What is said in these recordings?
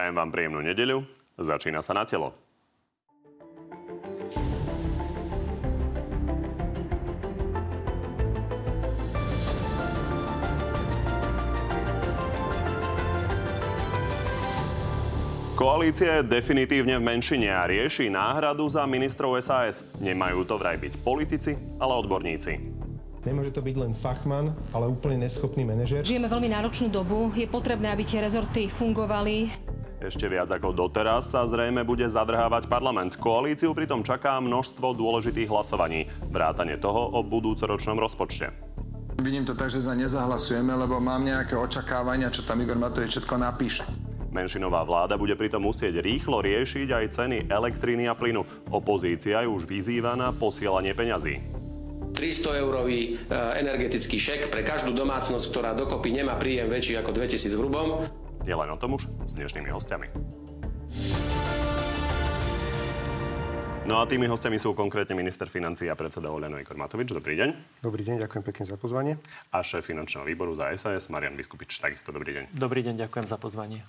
Prajem vám príjemnú nedeľu. Začína sa na telo. Koalícia je definitívne v menšine a rieši náhradu za ministrov SAS. Nemajú to vraj byť politici, ale odborníci. Nemôže to byť len fachman, ale úplne neschopný manažer. Žijeme veľmi náročnú dobu. Je potrebné, aby tie rezorty fungovali. Ešte viac ako doteraz sa zrejme bude zadrhávať parlament. Koalíciu pritom čaká množstvo dôležitých hlasovaní. Vrátane toho o budúcoročnom rozpočte. Vidím to tak, že za nezahlasujeme, lebo mám nejaké očakávania, čo tam Igor Matovič všetko napíše. Menšinová vláda bude pritom musieť rýchlo riešiť aj ceny elektriny a plynu. Opozícia je už vyzýva na posielanie peňazí. 300 eurový e, energetický šek pre každú domácnosť, ktorá dokopy nemá príjem väčší ako 2000 v hrubom. Je len o tom už s dnešnými hostiami. No a tými hostiami sú konkrétne minister financí a predseda Oľano Igor Matovič. Dobrý deň. Dobrý deň, ďakujem pekne za pozvanie. A šéf finančného výboru za SAS Marian Biskupič. Takisto dobrý deň. Dobrý deň, ďakujem za pozvanie.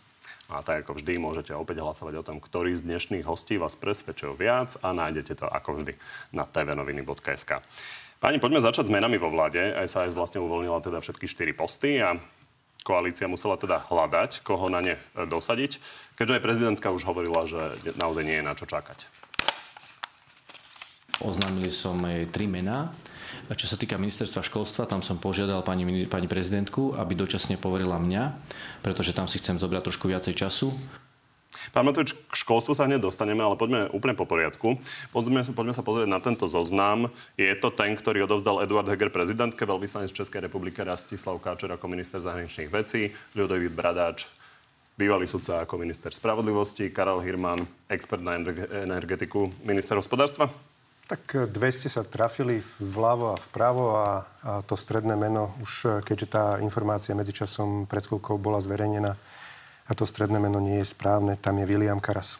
A tak ako vždy môžete opäť hlasovať o tom, ktorý z dnešných hostí vás presvedčil viac a nájdete to ako vždy na tvnoviny.sk. Pani, poďme začať s menami vo vláde. SAS vlastne uvoľnila teda všetky štyri posty a koalícia musela teda hľadať, koho na ne dosadiť, keďže aj prezidentka už hovorila, že naozaj nie je na čo čakať. Oznámili som tri mená. Čo sa týka ministerstva školstva, tam som požiadal pani, pani prezidentku, aby dočasne poverila mňa, pretože tam si chcem zobrať trošku viacej času. Pán Matovič, k školstvu sa hneď dostaneme, ale poďme úplne po poriadku. Poďme, poďme sa pozrieť na tento zoznam. Je to ten, ktorý odovzdal Eduard Heger prezidentke, veľvyslanec Českej republiky Rastislav Káčer ako minister zahraničných vecí, Ľudovít Bradáč, bývalý sudca ako minister spravodlivosti, Karel Hirman, expert na energetiku, minister hospodárstva? Tak 200 sa trafili vľavo a vpravo a, a to stredné meno, už keďže tá informácia medzičasom pred chvíľkou bola zverejnená a to stredné meno nie je správne, tam je William Karas.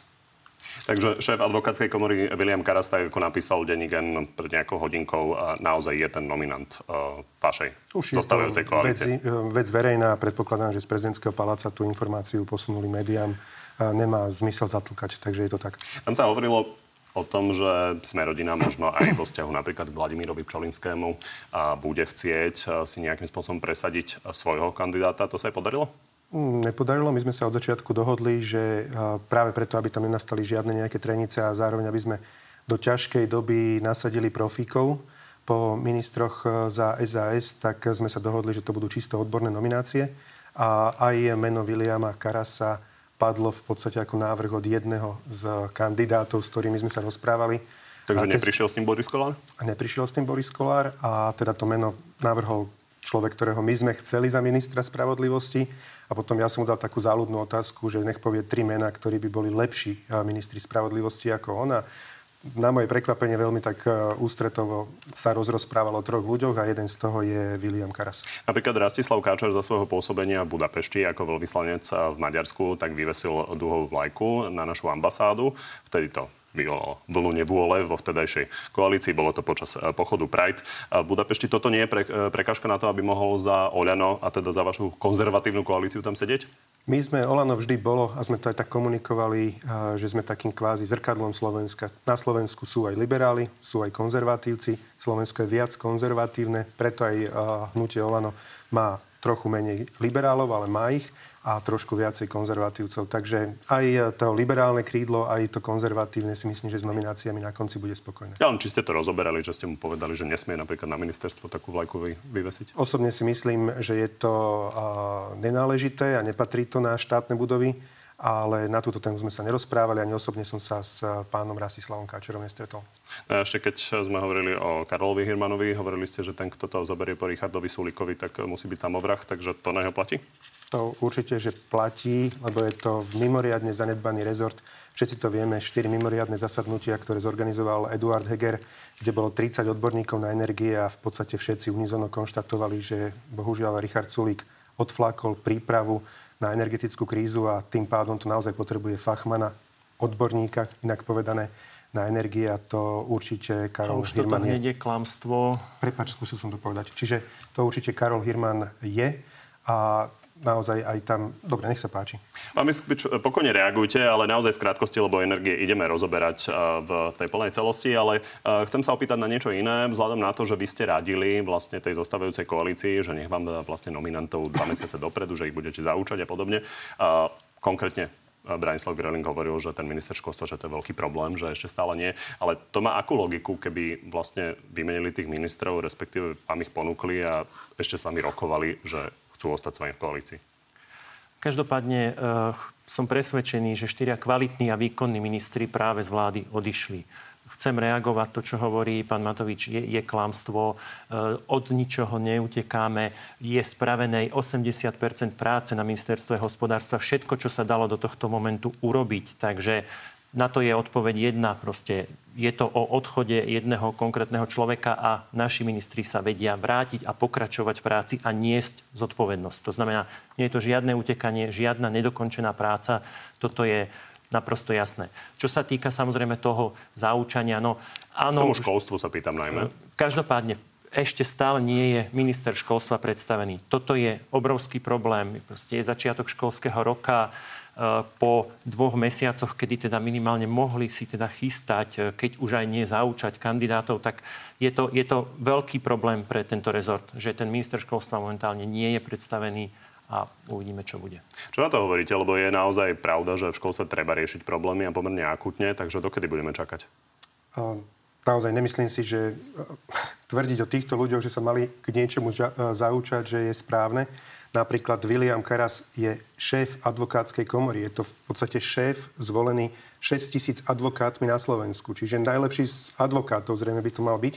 Takže šéf advokátskej komory William Karas, tak ako napísal Denigen pred nejakou hodinkou, naozaj je ten nominant uh, vašej Už zostávajúcej koalície. Vec, vec verejná, predpokladám, že z prezidentského paláca tú informáciu posunuli médiám. Nemá zmysel zatlkať, takže je to tak. Tam sa hovorilo o tom, že sme rodina možno aj vo vzťahu napríklad k Vladimírovi Pčolinskému a bude chcieť eh, si nejakým spôsobom presadiť eh, svojho kandidáta. To sa aj podarilo? Mm, nepodarilo. My sme sa od začiatku dohodli, že práve preto, aby tam nenastali žiadne nejaké trenice a zároveň, aby sme do ťažkej doby nasadili profíkov po ministroch za SAS, tak sme sa dohodli, že to budú čisto odborné nominácie. A aj meno Williama Karasa padlo v podstate ako návrh od jedného z kandidátov, s ktorými sme sa rozprávali. Takže te... neprišiel s tým Boris Kolár? Neprišiel s tým Boris Kolár a teda to meno navrhol človek, ktorého my sme chceli za ministra spravodlivosti. A potom ja som mu dal takú záľudnú otázku, že nech povie tri mená, ktorí by boli lepší ministri spravodlivosti ako ona na moje prekvapenie veľmi tak e, ústretovo sa rozrozprávalo o troch ľuďoch a jeden z toho je William Karas. Napríklad Rastislav Káčer za svojho pôsobenia v Budapešti ako veľvyslanec v Maďarsku tak vyvesil duhovú vlajku na našu ambasádu. Vtedy to vyvolalo vlnu nevôle vo vtedajšej koalícii. Bolo to počas e, pochodu Pride. V Budapešti toto nie je pre, e, prekážka na to, aby mohol za Oľano a teda za vašu konzervatívnu koalíciu tam sedieť? My sme, Olano vždy bolo, a sme to aj tak komunikovali, že sme takým kvázi zrkadlom Slovenska. Na Slovensku sú aj liberáli, sú aj konzervatívci. Slovensko je viac konzervatívne, preto aj hnutie Olano má trochu menej liberálov, ale má ich a trošku viacej konzervatívcov. Takže aj to liberálne krídlo, aj to konzervatívne si myslím, že s nomináciami na konci bude spokojné. Ja či ste to rozoberali, že ste mu povedali, že nesmie napríklad na ministerstvo takú vlajku vy, vyvesiť? Osobne si myslím, že je to uh, nenáležité a nepatrí to na štátne budovy ale na túto tému sme sa nerozprávali, ani osobne som sa s pánom Rastislavom Káčerom nestretol. A ešte keď sme hovorili o Karolovi Hirmanovi, hovorili ste, že ten, kto to zoberie po Richardovi Sulikovi, tak musí byť samovrah, takže to na neho platí? To určite, že platí, lebo je to mimoriadne zanedbaný rezort. Všetci to vieme, 4 mimoriadne zasadnutia, ktoré zorganizoval Eduard Heger, kde bolo 30 odborníkov na energie a v podstate všetci unizono konštatovali, že bohužiaľ Richard Sulík odflakol prípravu na energetickú krízu a tým pádom to naozaj potrebuje fachmana, odborníka, inak povedané, na energie a to určite Karol a už Hirman je. je klamstvo. Prepač, skúsil som to povedať. Čiže to určite Karol Hirman je a naozaj aj tam... Dobre, nech sa páči. Pán Miskovič, pokojne reagujte, ale naozaj v krátkosti, lebo energie ideme rozoberať v tej plnej celosti, ale chcem sa opýtať na niečo iné, vzhľadom na to, že vy ste radili vlastne tej zostávajúcej koalícii, že nech vám vlastne nominantov dva mesiace dopredu, že ich budete zaučať a podobne. Konkrétne Branislav Greling hovoril, že ten minister školstva, že to je veľký problém, že ešte stále nie. Ale to má akú logiku, keby vlastne vymenili tých ministrov, respektíve vám ich ponúkli a ešte s vami rokovali, že chcú ostať s vami v koalícii? Každopádne uh, som presvedčený, že štyria kvalitní a výkonní ministri práve z vlády odišli chcem reagovať to, čo hovorí pán Matovič, je, je klamstvo. E, od ničoho neutekáme. Je spravenej 80% práce na ministerstve hospodárstva. Všetko, čo sa dalo do tohto momentu urobiť. Takže na to je odpoveď jedna. Proste je to o odchode jedného konkrétneho človeka a naši ministri sa vedia vrátiť a pokračovať v práci a niesť zodpovednosť. To znamená, nie je to žiadne utekanie, žiadna nedokončená práca. Toto je naprosto jasné. Čo sa týka samozrejme toho zaučania, no áno... K tomu školstvu sa pýtam najmä. Každopádne, ešte stále nie je minister školstva predstavený. Toto je obrovský problém. Proste je začiatok školského roka po dvoch mesiacoch, kedy teda minimálne mohli si teda chystať, e, keď už aj nie zaučať kandidátov, tak je to, je to veľký problém pre tento rezort, že ten minister školstva momentálne nie je predstavený a uvidíme, čo bude. Čo na to hovoríte? Lebo je naozaj pravda, že v školstve treba riešiť problémy a pomerne akutne, takže dokedy budeme čakať? naozaj nemyslím si, že tvrdiť o týchto ľuďoch, že sa mali k niečomu zaučať, že je správne. Napríklad William Karas je šéf advokátskej komory. Je to v podstate šéf zvolený 6 tisíc advokátmi na Slovensku. Čiže najlepší z advokátov zrejme by to mal byť.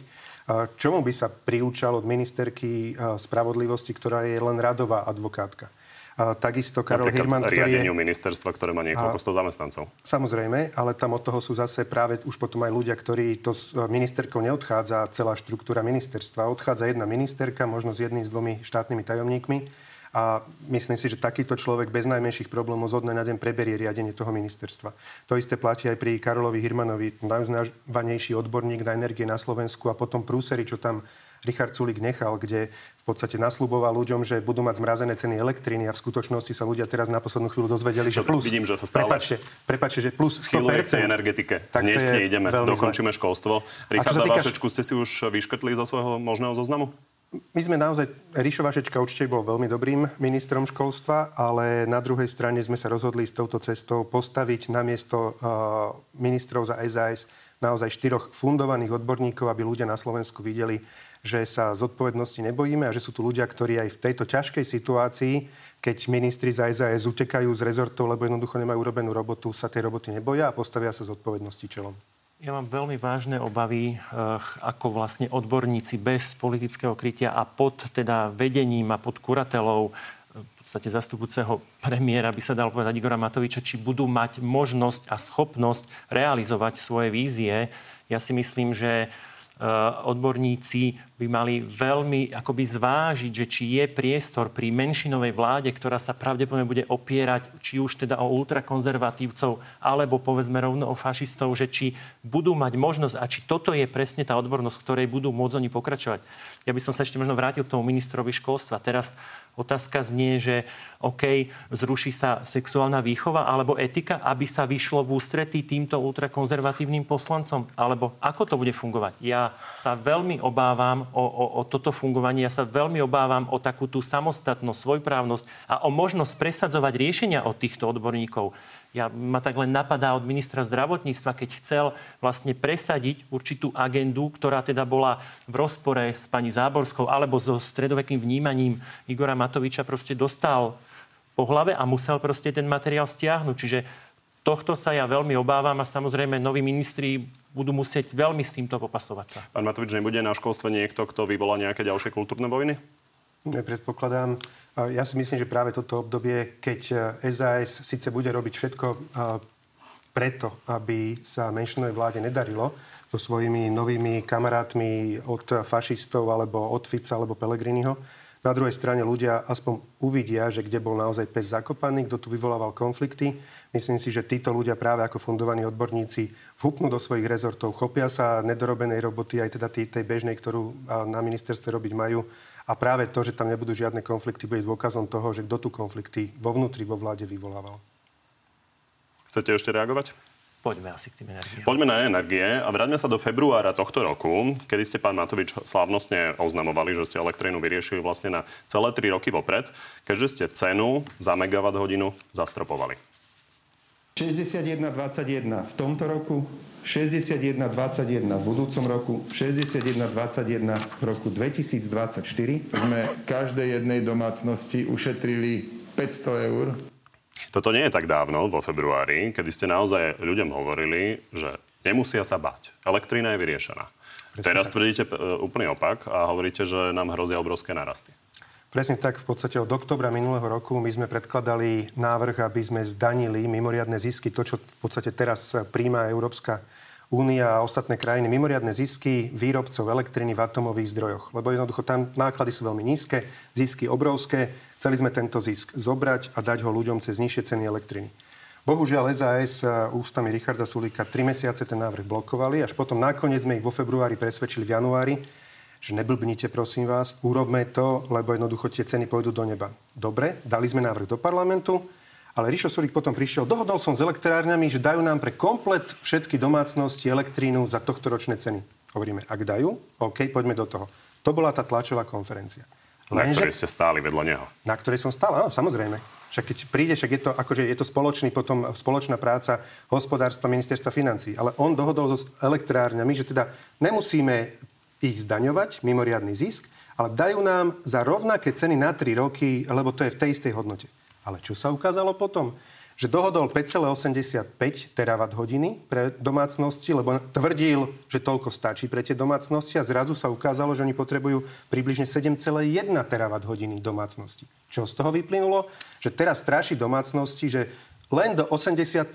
Čomu by sa priúčal od ministerky spravodlivosti, ktorá je len radová advokátka? A takisto Karol Hirman, ktorý je... ministerstva, ktoré má niekoľko sto zamestnancov. Samozrejme, ale tam od toho sú zase práve už potom aj ľudia, ktorí to s ministerkou neodchádza celá štruktúra ministerstva. Odchádza jedna ministerka, možno s jedným, s dvomi štátnymi tajomníkmi a myslím si, že takýto človek bez najmenších problémov zo dňa na deň preberie riadenie toho ministerstva. To isté platí aj pri Karolovi Hirmanovi, najuznávanejší odborník na energie na Slovensku a potom prúsery, čo tam Richard Sulik nechal, kde v podstate nasľuboval ľuďom, že budú mať zmrazené ceny elektriny a v skutočnosti sa ľudia teraz na poslednú chvíľu dozvedeli, že plus. Vidím, že sa stále... Prepačte, prepačte že plus 100%. energetike. Tak Hneď ideme, dokončíme školstvo. Richard týkaš... Vašečku ste si už vyškrtli zo svojho možného zoznamu? My sme naozaj, Ríšo Vašečka určite bol veľmi dobrým ministrom školstva, ale na druhej strane sme sa rozhodli s touto cestou postaviť namiesto uh, ministrov za SAS naozaj štyroch fundovaných odborníkov, aby ľudia na Slovensku videli, že sa zodpovednosti nebojíme a že sú tu ľudia, ktorí aj v tejto ťažkej situácii, keď ministri za SAS utekajú z rezortov, lebo jednoducho nemajú urobenú robotu, sa tej roboty neboja a postavia sa zodpovednosti čelom. Ja mám veľmi vážne obavy, eh, ako vlastne odborníci bez politického krytia a pod teda vedením a pod kuratelou eh, v podstate zastupujúceho premiéra, by sa dal povedať Igora Matoviča, či budú mať možnosť a schopnosť realizovať svoje vízie. Ja si myslím, že odborníci by mali veľmi akoby zvážiť, že či je priestor pri menšinovej vláde, ktorá sa pravdepodobne bude opierať či už teda o ultrakonzervatívcov, alebo povedzme rovno o fašistov, že či budú mať možnosť a či toto je presne tá odbornosť, ktorej budú môcť oni pokračovať. Ja by som sa ešte možno vrátil k tomu ministrovi školstva. Teraz Otázka znie, že OK, zruší sa sexuálna výchova alebo etika, aby sa vyšlo v ústretí týmto ultrakonzervatívnym poslancom? Alebo ako to bude fungovať? Ja sa veľmi obávam o, o, o toto fungovanie, ja sa veľmi obávam o takú tú samostatnosť, svojprávnosť a o možnosť presadzovať riešenia od týchto odborníkov ja ma tak len napadá od ministra zdravotníctva, keď chcel vlastne presadiť určitú agendu, ktorá teda bola v rozpore s pani Záborskou alebo so stredovekým vnímaním Igora Matoviča, proste dostal po hlave a musel proste ten materiál stiahnuť. Čiže tohto sa ja veľmi obávam a samozrejme noví ministri budú musieť veľmi s týmto popasovať sa. Pán Matovič, nebude na školstve niekto, kto vyvolá nejaké ďalšie kultúrne vojny? Nepredpokladám. Ja si myslím, že práve toto obdobie, keď SAS e, síce bude robiť všetko e, preto, aby sa menšinovej vláde nedarilo so svojimi novými kamarátmi od fašistov alebo od Fica alebo Pelegriniho, na druhej strane ľudia aspoň uvidia, že kde bol naozaj pes zakopaný, kto tu vyvolával konflikty. Myslím si, že títo ľudia práve ako fundovaní odborníci vhupnú do svojich rezortov, chopia sa nedorobenej roboty, aj teda tej bežnej, ktorú na ministerstve robiť majú A práve to, že tam nebudú žiadne konflikty, bude dôkazom toho, že kto tu konflikty vo vnútri, vo vláde vyvolával. Chcete ešte reagovať? Poďme asi k tým energiám. Poďme na energie a vráťme sa do februára tohto roku, kedy ste, pán Matovič, slávnostne oznamovali, že ste elektrínu vyriešili vlastne na celé 3 roky vopred, keďže ste cenu za megawatt hodinu zastropovali. 61,21 v tomto roku, 61,21 v budúcom roku, 61,21 v roku 2024. Sme každej jednej domácnosti ušetrili 500 eur toto nie je tak dávno, vo februári, kedy ste naozaj ľuďom hovorili, že nemusia sa báť. Elektrina je vyriešená. Presne Teraz tvrdíte e, úplný opak a hovoríte, že nám hrozia obrovské narasty. Presne tak. V podstate od oktobra minulého roku my sme predkladali návrh, aby sme zdanili mimoriadne zisky, to, čo v podstate teraz príjma Európska Únia a ostatné krajiny mimoriadne zisky výrobcov elektriny v atomových zdrojoch. Lebo jednoducho tam náklady sú veľmi nízke, zisky obrovské. Chceli sme tento zisk zobrať a dať ho ľuďom cez nižšie ceny elektriny. Bohužiaľ SAS ústami Richarda Sulíka tri mesiace ten návrh blokovali, až potom nakoniec sme ich vo februári presvedčili v januári, že neblbnite, prosím vás, urobme to, lebo jednoducho tie ceny pôjdu do neba. Dobre, dali sme návrh do parlamentu, ale Rišo Sulík potom prišiel, dohodol som s elektrárňami, že dajú nám pre komplet všetky domácnosti elektrínu za tohto ročné ceny. Hovoríme, ak dajú, OK, poďme do toho. To bola tá tlačová konferencia. Lenže, na ktorej ste stáli vedľa neho. Na ktorej som stál, áno, samozrejme. Však keď príde, však je to, akože je to spoločný, potom spoločná práca hospodárstva, ministerstva financí. Ale on dohodol so elektrárňami, že teda nemusíme ich zdaňovať, mimoriadný zisk, ale dajú nám za rovnaké ceny na 3 roky, lebo to je v tej istej hodnote. Ale čo sa ukázalo potom? Že dohodol 5,85 terawatt hodiny pre domácnosti, lebo tvrdil, že toľko stačí pre tie domácnosti a zrazu sa ukázalo, že oni potrebujú približne 7,1 terawatt hodiny domácnosti. Čo z toho vyplynulo? Že teraz straší domácnosti, že len do 85%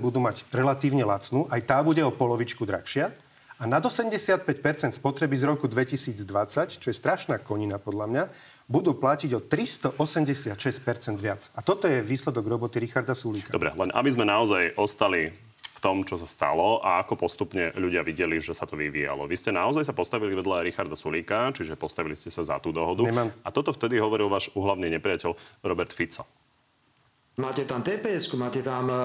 budú mať relatívne lacnú, aj tá bude o polovičku drahšia, a nad 85% spotreby z roku 2020, čo je strašná konina podľa mňa, budú platiť o 386% viac. A toto je výsledok roboty Richarda Sulíka. Dobre, len aby sme naozaj ostali v tom, čo sa stalo a ako postupne ľudia videli, že sa to vyvíjalo. Vy ste naozaj sa postavili vedľa Richarda Sulíka, čiže postavili ste sa za tú dohodu. Nemám... A toto vtedy hovoril váš uhlavný nepriateľ Robert Fico. Máte tam tps máte tam e,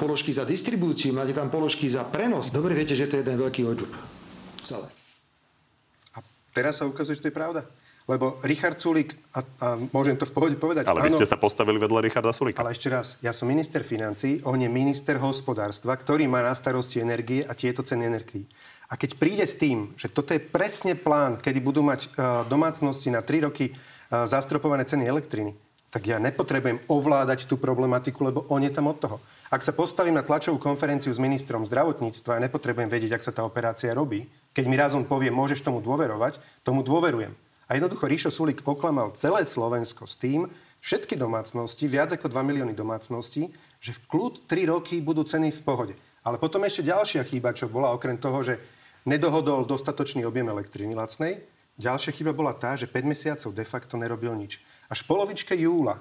položky za distribúciu, máte tam položky za prenos. Dobre viete, že to je jeden veľký odžup. Celé. A teraz sa ukazuje, že to je pravda. Lebo Richard Sulík, a, a môžem to v pohode povedať... Ale vy ste sa postavili vedľa Richarda Sulíka. Ale ešte raz, ja som minister financí, on je minister hospodárstva, ktorý má na starosti energie a tieto ceny energií. A keď príde s tým, že toto je presne plán, kedy budú mať uh, domácnosti na 3 roky uh, zastropované ceny elektriny, tak ja nepotrebujem ovládať tú problematiku, lebo on je tam od toho. Ak sa postavím na tlačovú konferenciu s ministrom zdravotníctva, ja nepotrebujem vedieť, ak sa tá operácia robí. Keď mi raz on povie, môžeš tomu dôverovať, tomu dôverujem. A jednoducho Ríšo Sulik oklamal celé Slovensko s tým, všetky domácnosti, viac ako 2 milióny domácností, že v kľud 3 roky budú ceny v pohode. Ale potom ešte ďalšia chyba, čo bola okrem toho, že nedohodol dostatočný objem elektriny lacnej, ďalšia chyba bola tá, že 5 mesiacov de facto nerobil nič. Až v polovičke júla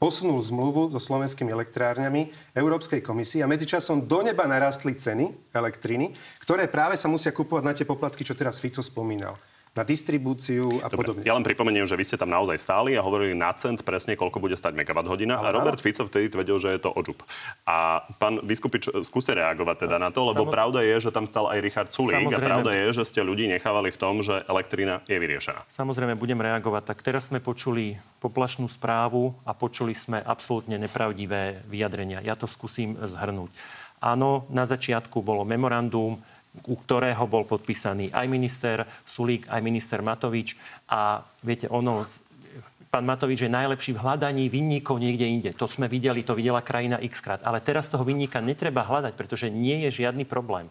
posunul zmluvu so slovenskými elektrárňami Európskej komisii a medzičasom do neba narastli ceny elektriny, ktoré práve sa musia kupovať na tie poplatky, čo teraz Fico spomínal na distribúciu a Dobre, podobne. Ja len pripomeniem, že vy ste tam naozaj stáli a hovorili na cent presne, koľko bude stať megawatt hodina. A Robert Fico vtedy tvrdil, že je to odžup. A pán Vyskupič, skúste reagovať teda na to, lebo Samo... pravda je, že tam stal aj Richard Sulík Samozrejme... a pravda je, že ste ľudí nechávali v tom, že elektrina je vyriešená. Samozrejme, budem reagovať. Tak teraz sme počuli poplašnú správu a počuli sme absolútne nepravdivé vyjadrenia. Ja to skúsim zhrnúť. Áno, na začiatku bolo memorandum, u ktorého bol podpísaný aj minister Sulík, aj minister Matovič. A viete, ono, pán Matovič je najlepší v hľadaní vinníkov niekde inde. To sme videli, to videla krajina x krát. Ale teraz toho vinníka netreba hľadať, pretože nie je žiadny problém.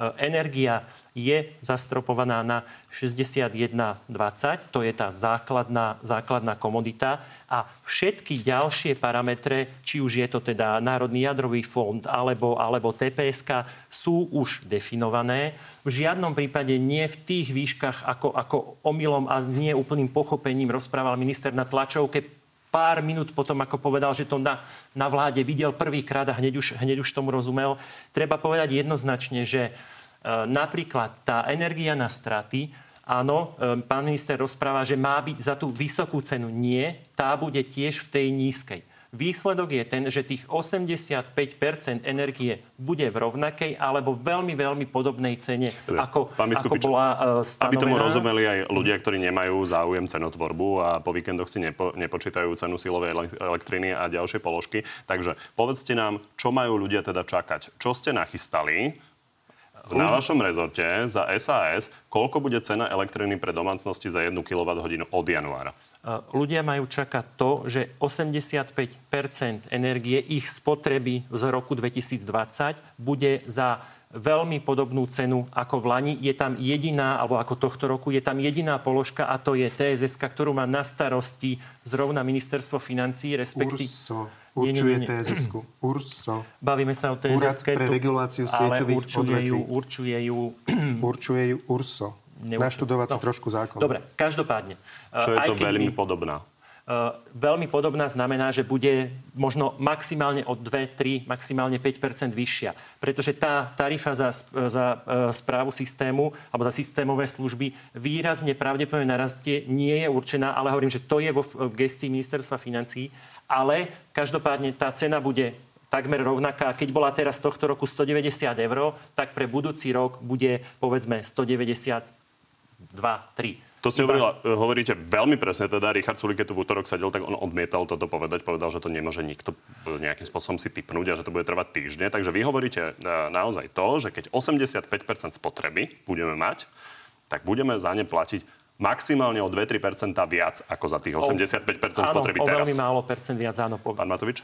E, energia je zastropovaná na 61,20, to je tá základná, základná komodita a všetky ďalšie parametre, či už je to teda Národný jadrový fond alebo, alebo TPSK, sú už definované. V žiadnom prípade nie v tých výškach, ako, ako omylom a nie úplným pochopením rozprával minister na tlačovke pár minút potom, ako povedal, že to na, na vláde videl prvýkrát a hneď už, hneď už tomu rozumel. Treba povedať jednoznačne, že E, napríklad tá energia na straty áno, e, pán minister rozpráva, že má byť za tú vysokú cenu. Nie, tá bude tiež v tej nízkej. Výsledok je ten, že tých 85% energie bude v rovnakej alebo veľmi, veľmi podobnej cene, ako, Pán ako bola uh, stanovená. Aby tomu rozumeli aj ľudia, ktorí nemajú záujem cenotvorbu a po víkendoch si nepo, nepočítajú cenu silovej elektriny a ďalšie položky. Takže povedzte nám, čo majú ľudia teda čakať? Čo ste nachystali? Na vašom rezorte za SAS, koľko bude cena elektriny pre domácnosti za 1 kWh od januára? Ľudia majú čakať to, že 85% energie ich spotreby z roku 2020 bude za veľmi podobnú cenu ako v Lani. Je tam jediná, alebo ako tohto roku, je tam jediná položka a to je TSS, ktorú má na starosti zrovna ministerstvo financí, respektíve... Urso. Určuje TSS-ku. Urso. Bavíme sa o TSS. Úrad pre reguláciu sieťových určuje odvetví. ju, určuje ju... určuje ju Urso. Neučil. Naštudovať si no. trošku zákon. Dobre, každopádne. Čo je to veľmi podobná? Uh, veľmi podobná znamená, že bude možno maximálne o 2, 3, maximálne 5% vyššia. Pretože tá tarifa za, za uh, správu systému alebo za systémové služby výrazne pravdepodobne narastie. Nie je určená, ale hovorím, že to je vo, v gestii ministerstva financí. Ale každopádne tá cena bude takmer rovnaká. Keď bola teraz tohto roku 190 eur, tak pre budúci rok bude povedzme 190 2, 3. To ste hovorila, e, hovoríte veľmi presne, teda Richard Sulik, keď tu v útorok sedel, tak on odmietal toto povedať, povedal, že to nemôže nikto e, nejakým spôsobom si typnúť a že to bude trvať týždne. Takže vy hovoríte e, naozaj to, že keď 85% spotreby budeme mať, tak budeme za ne platiť maximálne o 2-3% viac ako za tých 85% spotreby áno, teraz. o veľmi málo percent viac, áno. Pán Matovič?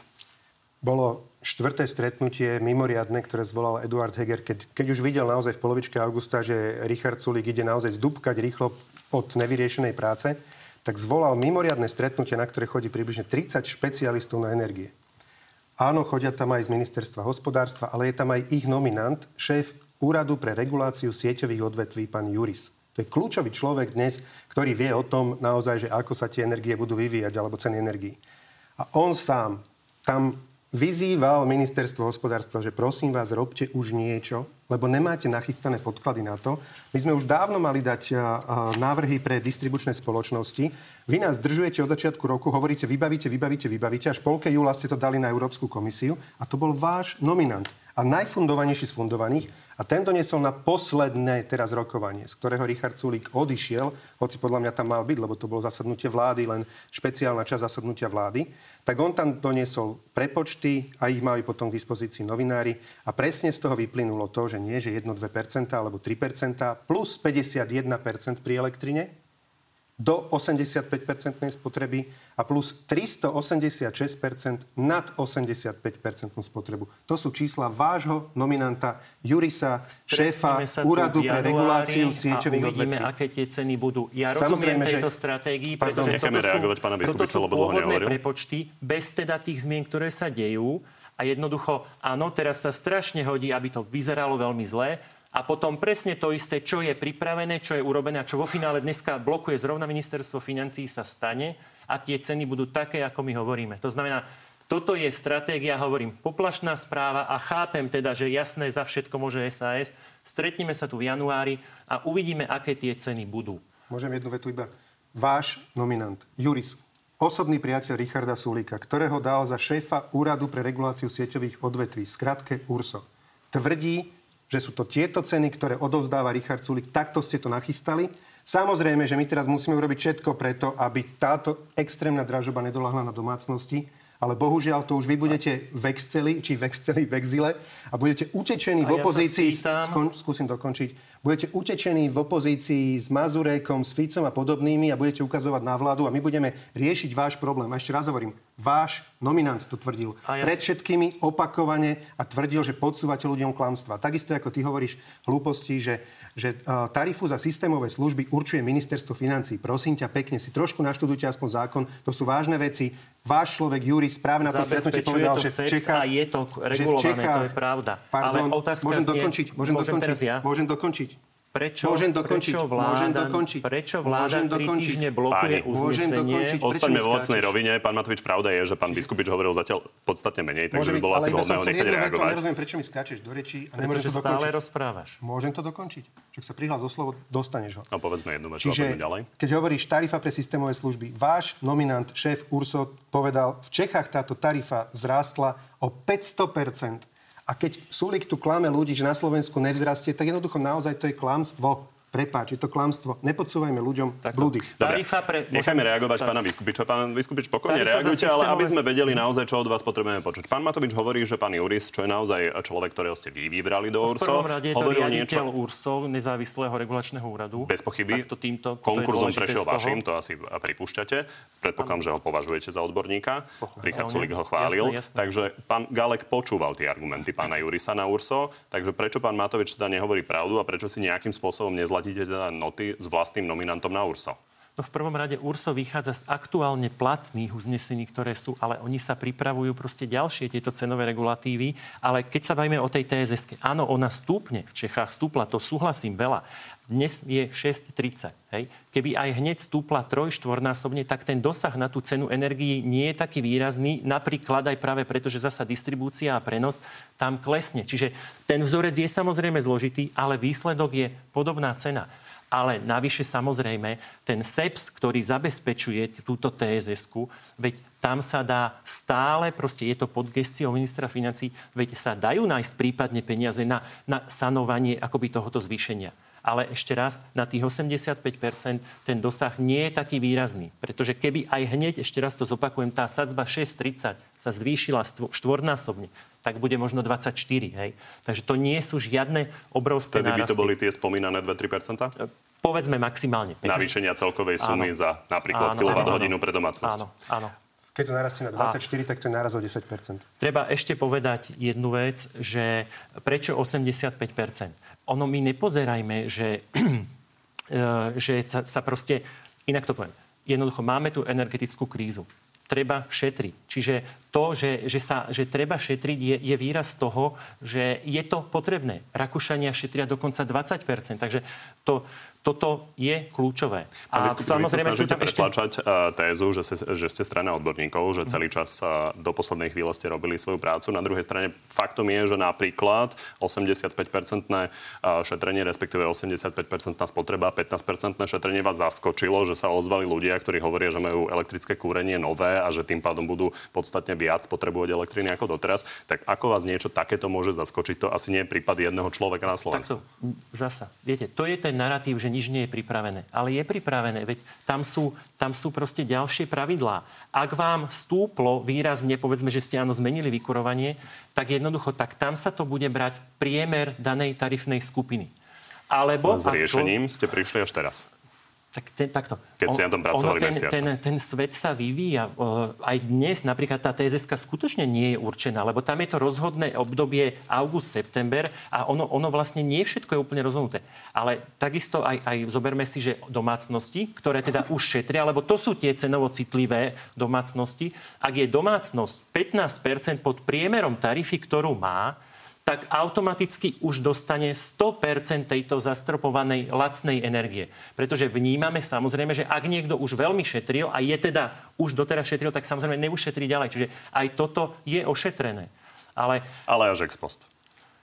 Bolo štvrté stretnutie mimoriadne, ktoré zvolal Eduard Heger, keď, keď už videl naozaj v polovičke augusta, že Richard Sulik ide naozaj zdúbkať rýchlo od nevyriešenej práce, tak zvolal mimoriadne stretnutie, na ktoré chodí približne 30 špecialistov na energie. Áno, chodia tam aj z ministerstva hospodárstva, ale je tam aj ich nominant, šéf Úradu pre reguláciu sieťových odvetví, pán Juris. To je kľúčový človek dnes, ktorý vie o tom naozaj, že ako sa tie energie budú vyvíjať, alebo ceny energií. A on sám tam vyzýval ministerstvo hospodárstva, že prosím vás, robte už niečo, lebo nemáte nachystané podklady na to. My sme už dávno mali dať návrhy pre distribučné spoločnosti. Vy nás držujete od začiatku roku, hovoríte, vybavíte, vybavíte, vybavíte. Až polke júla ste to dali na Európsku komisiu a to bol váš nominant a najfundovanejší z fundovaných. A ten doniesol na posledné teraz rokovanie, z ktorého Richard Sulík odišiel, hoci podľa mňa tam mal byť, lebo to bolo zasadnutie vlády, len špeciálna časť zasadnutia vlády, tak on tam doniesol prepočty a ich mali potom k dispozícii novinári a presne z toho vyplynulo to, že nie, že 1-2% alebo 3% plus 51% pri elektrine, do 85-percentnej spotreby a plus 386% nad 85-percentnú spotrebu. To sú čísla vášho nominanta Jurisa, šéfa Úradu pre reguláciu sieťových a uvidíme, odvetví. aké tie ceny budú. Ja Samozrejme, rozumiem tejto že... stratégii, pretože toto sú, reagovať pána toto sú pôvodné prepočty bez teda tých zmien, ktoré sa dejú. A jednoducho, áno, teraz sa strašne hodí, aby to vyzeralo veľmi zle, a potom presne to isté, čo je pripravené, čo je urobené a čo vo finále dneska blokuje zrovna ministerstvo financí sa stane a tie ceny budú také, ako my hovoríme. To znamená, toto je stratégia, hovorím, poplašná správa a chápem teda, že jasné za všetko môže SAS. Stretneme sa tu v januári a uvidíme, aké tie ceny budú. Môžem jednu vetu iba. Váš nominant, Juris, osobný priateľ Richarda Sulíka, ktorého dal za šéfa Úradu pre reguláciu sieťových odvetví, skratke URSO, tvrdí, že sú to tieto ceny, ktoré odovzdáva Richard Sulik. Takto ste to nachystali. Samozrejme, že my teraz musíme urobiť všetko preto, aby táto extrémna dražoba nedolahla na domácnosti ale bohužiaľ to už vy budete v Exceli, či v Exceli, v exile a budete utečení v opozícii, ja skon, skúsim dokončiť, budete utečení v opozícii s Mazurékom, s Ficom a podobnými a budete ukazovať na vládu a my budeme riešiť váš problém. A ešte raz hovorím, váš nominant to tvrdil. Ja Pred všetkými opakovane a tvrdil, že podsúvate ľuďom klamstva. Takisto ako ty hovoríš hlúposti, že, že tarifu za systémové služby určuje ministerstvo financí. Prosím ťa pekne, si trošku naštudujte aspoň zákon. To sú vážne veci. Váš človek Júri správne na to stretnutie povedal, to že v Čechách... A je to regulované, Čechách, to je pravda. Pardon, Ale otázka môžem znie, dokončiť, môžem, môžem dokončiť, ja? môžem dokončiť. Prečo, Môžem dokončiť, prečo vláda, môžem dokončiť. Prečo vláda Môžem tri dokončiť. týždne blokuje Páni, môžem uznesenie? Ostaňme vo vecnej rovine. Pán Matovič, pravda je, že pán Biskupič hovoril zatiaľ podstatne menej, takže by bolo ale asi vhodné ho nechať reagovať. Nerozumiem, prečo mi skáčeš do rečí a nemôžem to stále dokončiť. rozprávaš. Môžem to dokončiť. Však sa prihlás o slovo, dostaneš ho. No povedzme jednu vec, Čiže ďalej. keď hovoríš tarifa pre systémové služby, váš nominant, šéf URSO, povedal, v Čechách táto tarifa vzrástla o 500%. A keď Sulik tu klame ľudí, že na Slovensku nevzrastie, tak jednoducho naozaj to je klamstvo. Prepáč, je to klamstvo. Nepodsúvajme ľuďom blúdy. Dobre, Tarifa pre... nechajme reagovať Tak. pána Biskupiča. Pán Tarifa za reagujte, ale aby sme vedeli naozaj, čo od vás potrebujeme počuť. Pán Matovič hovorí, že pán Juris, čo je naozaj človek, ktorého ste vy vybrali do V URSO, prvom rade je to riaditeľ niečo URSO, nezávislého regulačného úradu. bez pochyby. Tak to týmto, Konkurzom prešiel vašim, to asi pripúšťate. Predpokladám, že ho považujete za odborníka. Pochválil. Richard Sulik ho chválil. Jasné, jasné. Takže pán Galek počúval tie argumenty pána Jurisa na URSO. Takže prečo pán Matovič teda nehovorí pravdu a prečo si nejakým spôsobom nezlatíte teda noty s vlastným nominantom na URSO? No v prvom rade URSO vychádza z aktuálne platných uznesení, ktoré sú, ale oni sa pripravujú proste ďalšie tieto cenové regulatívy. Ale keď sa bavíme o tej TSS, áno, ona stúpne, v Čechách stúpla, to súhlasím veľa. Dnes je 6,30. Hej. Keby aj hneď stúpla troj, štvornásobne, tak ten dosah na tú cenu energii nie je taký výrazný. Napríklad aj práve preto, že zasa distribúcia a prenos tam klesne. Čiže ten vzorec je samozrejme zložitý, ale výsledok je podobná cena. Ale navyše samozrejme, ten SEPS, ktorý zabezpečuje túto tss veď tam sa dá stále, proste je to pod gestiou ministra financí, veď sa dajú nájsť prípadne peniaze na, na sanovanie akoby tohoto zvýšenia. Ale ešte raz, na tých 85% ten dosah nie je taký výrazný. Pretože keby aj hneď, ešte raz to zopakujem, tá sadzba 6,30 sa zvýšila štvornásobne, tak bude možno 24. Hej? Takže to nie sú žiadne obrovské Vtedy by to nárasty. boli tie spomínané 2-3%? Povedzme maximálne 5. Navýšenia celkovej sumy Áno. za napríklad kilowatt hodinu pre domácnosť. Áno, áno. Keď to narastie na 24, tak to je náraz o 10% Treba ešte povedať jednu vec, že prečo 85%? Ono my nepozerajme, že, e, že sa, sa proste, inak to poviem, jednoducho máme tu energetickú krízu. Treba šetriť. Čiže to, že, že, sa, že treba šetriť, je, je výraz toho, že je to potrebné. Rakúšania šetria dokonca 20%. Takže to, toto je kľúčové. A vy, samozrejme, vy sa snažíte tam ešte... pretlačať uh, tézu, že, se, že ste strana odborníkov, že celý čas uh, do poslednej chvíle ste robili svoju prácu. Na druhej strane faktom je, že napríklad 85-percentné uh, šetrenie, respektíve 85-percentná spotreba, 15-percentné šetrenie vás zaskočilo, že sa ozvali ľudia, ktorí hovoria, že majú elektrické kúrenie nové a že tým pádom budú podstatne viac potrebovať elektriny ako doteraz. Tak ako vás niečo takéto môže zaskočiť? To asi nie je prípad jedného človeka na Slovensku. Takto, zasa. Viete, to je ten narratív, že nič nie je pripravené. Ale je pripravené, veď tam sú, tam sú proste ďalšie pravidlá. Ak vám stúplo výrazne, povedzme, že ste áno zmenili vykurovanie, tak jednoducho, tak tam sa to bude brať priemer danej tarifnej skupiny. Alebo... S ak to- riešením ste prišli až teraz. Tak ten, takto. Keď ste na tom pracovali ten, mesiace. ten, ten svet sa vyvíja. Aj dnes napríklad tá tss skutočne nie je určená, lebo tam je to rozhodné obdobie august-september a ono, ono vlastne nie všetko je úplne rozhodnuté. Ale takisto aj, aj zoberme si, že domácnosti, ktoré teda už šetria, lebo to sú tie cenovo citlivé domácnosti, ak je domácnosť 15% pod priemerom tarify, ktorú má, tak automaticky už dostane 100% tejto zastropovanej lacnej energie. Pretože vnímame samozrejme, že ak niekto už veľmi šetril a je teda už doteraz šetril, tak samozrejme neušetrí ďalej. Čiže aj toto je ošetrené. Ale Ale až ex post.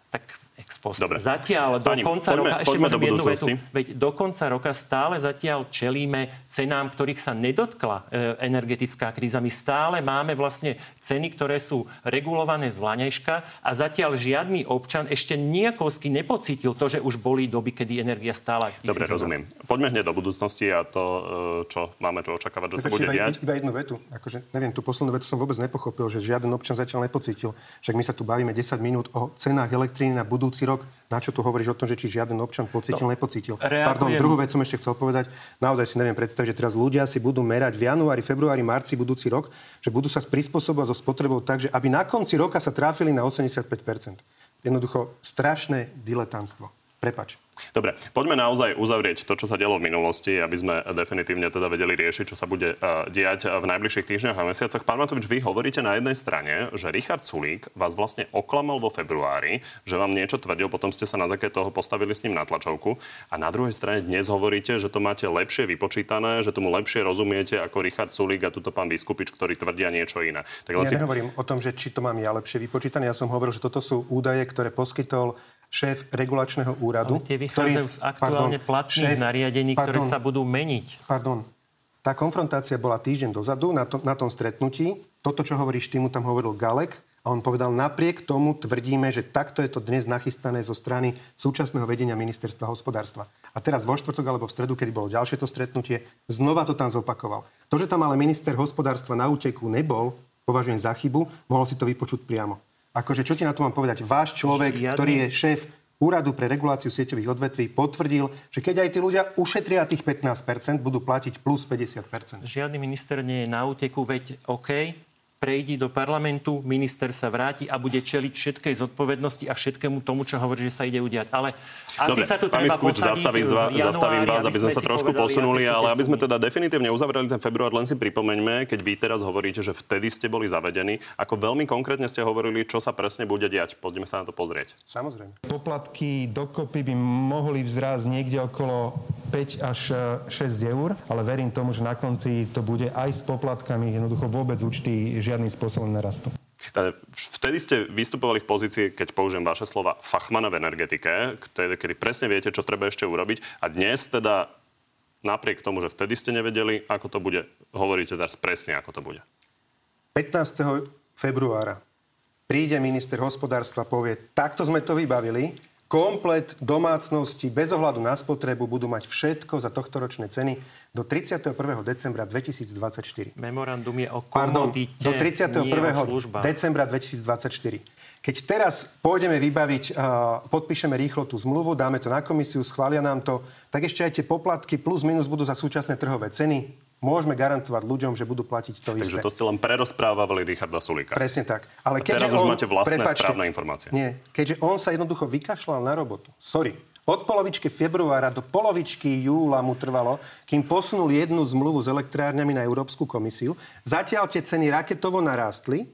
tak ex post. Dobre. Zatiaľ do Pani, konca poďme- roka, ešte poďme do jednu vetu, veď do konca roka stále zatiaľ čelíme cenám, ktorých sa nedotkla e, energetická kríza. My stále máme vlastne ceny, ktoré sú regulované z vlaňajška a zatiaľ žiadny občan ešte nejakovsky nepocítil to, že už boli doby, kedy energia stála. Dobre, rozumiem. Poďme hneď do budúcnosti a to, e, čo máme čo očakávať, že sa bude Prepačte, iba, diať. iba jednu vetu. Akože, neviem, tú poslednú vetu som vôbec nepochopil, že žiaden občan zatiaľ nepocítil. Však my sa tu bavíme 10 minút o cenách elektriny na budúci rok. Na čo tu hovoríš o tom, že či žiaden občan pocítil, No, nepocítil? reagujem. Pardon, druhú vec som ešte chcel povedať. Naozaj si neviem predstaviť, že teraz ľudia si budú merať v januári, februári, marci budúci rok, že budú sa prispôsobovať so spotrebou tak, že aby na konci roka sa tráfili na 85%. Jednoducho strašné diletantstvo. Prepač. Dobre, poďme naozaj uzavrieť to, čo sa dialo v minulosti, aby sme definitívne teda vedeli riešiť, čo sa bude uh, diať v najbližších týždňoch a mesiacoch. Pán Matovič, vy hovoríte na jednej strane, že Richard Sulík vás vlastne oklamal vo februári, že vám niečo tvrdil, potom ste sa na základe toho postavili s ním na tlačovku a na druhej strane dnes hovoríte, že to máte lepšie vypočítané, že tomu lepšie rozumiete ako Richard Sulík a tuto pán Vyskupič, ktorí tvrdia niečo iné. Tak ja si... nehovorím o tom, že či to mám ja lepšie vypočítané. Ja som hovoril, že toto sú údaje, ktoré poskytol šéf regulačného úradu. Ale tie vychádzajú ktorý, z aktuálne pardon, platných šéf, nariadení, ktoré pardon, sa budú meniť. Pardon. Tá konfrontácia bola týždeň dozadu na, to, na tom stretnutí. Toto, čo hovoríš, ty mu tam hovoril Galek. A on povedal, napriek tomu tvrdíme, že takto je to dnes nachystané zo strany súčasného vedenia ministerstva hospodárstva. A teraz vo štvrtok alebo v stredu, keď bolo ďalšie to stretnutie, znova to tam zopakoval. To, že tam ale minister hospodárstva na úteku nebol, považujem za chybu, mohol si to vypočuť priamo. Akože čo ti na to mám povedať? Váš človek, Žiadny... ktorý je šéf Úradu pre reguláciu sieťových odvetví potvrdil, že keď aj tí ľudia ušetria tých 15%, budú platiť plus 50%. Žiadny minister nie je na úteku, veď OK, prejdi do parlamentu, minister sa vráti a bude čeliť všetkej zodpovednosti a všetkému tomu, čo hovorí, že sa ide udiať. Ale asi Dobre, sa tu treba posadiť zastaví, januári, zastavím vás, aby sme sa trošku povedali, posunuli, ale aby sme teda definitívne uzavreli ten február, len si pripomeňme, keď vy teraz hovoríte, že vtedy ste boli zavedení, ako veľmi konkrétne ste hovorili, čo sa presne bude diať. Poďme sa na to pozrieť. Samozrejme. Poplatky dokopy by mohli vzrásť niekde okolo 5 až 6 eur, ale verím tomu, že na konci to bude aj s poplatkami jednoducho vôbec účty žiadne žiadnym spôsobom narastú. Vtedy ste vystupovali v pozícii, keď použijem vaše slova, fachmana v energetike, kedy presne viete, čo treba ešte urobiť. A dnes teda, napriek tomu, že vtedy ste nevedeli, ako to bude, hovoríte teraz presne, ako to bude. 15. februára príde minister hospodárstva, povie, takto sme to vybavili, komplet domácnosti bez ohľadu na spotrebu budú mať všetko za tohto ročné ceny do 31. decembra 2024. Memorandum je o komodite, Pardon, do 31. decembra 2024. Keď teraz pôjdeme vybaviť, podpíšeme rýchlo tú zmluvu, dáme to na komisiu, schvália nám to, tak ešte aj tie poplatky plus minus budú za súčasné trhové ceny môžeme garantovať ľuďom, že budú platiť to Takže isté. Takže to ste len prerozprávali Richarda Sulika. Presne tak. Ale A teraz už on, máte vlastné prepačte, správne informácie. Nie, keďže on sa jednoducho vykašľal na robotu. Sorry. Od polovičky februára do polovičky júla mu trvalo, kým posunul jednu zmluvu s elektrárňami na Európsku komisiu. Zatiaľ tie ceny raketovo narástli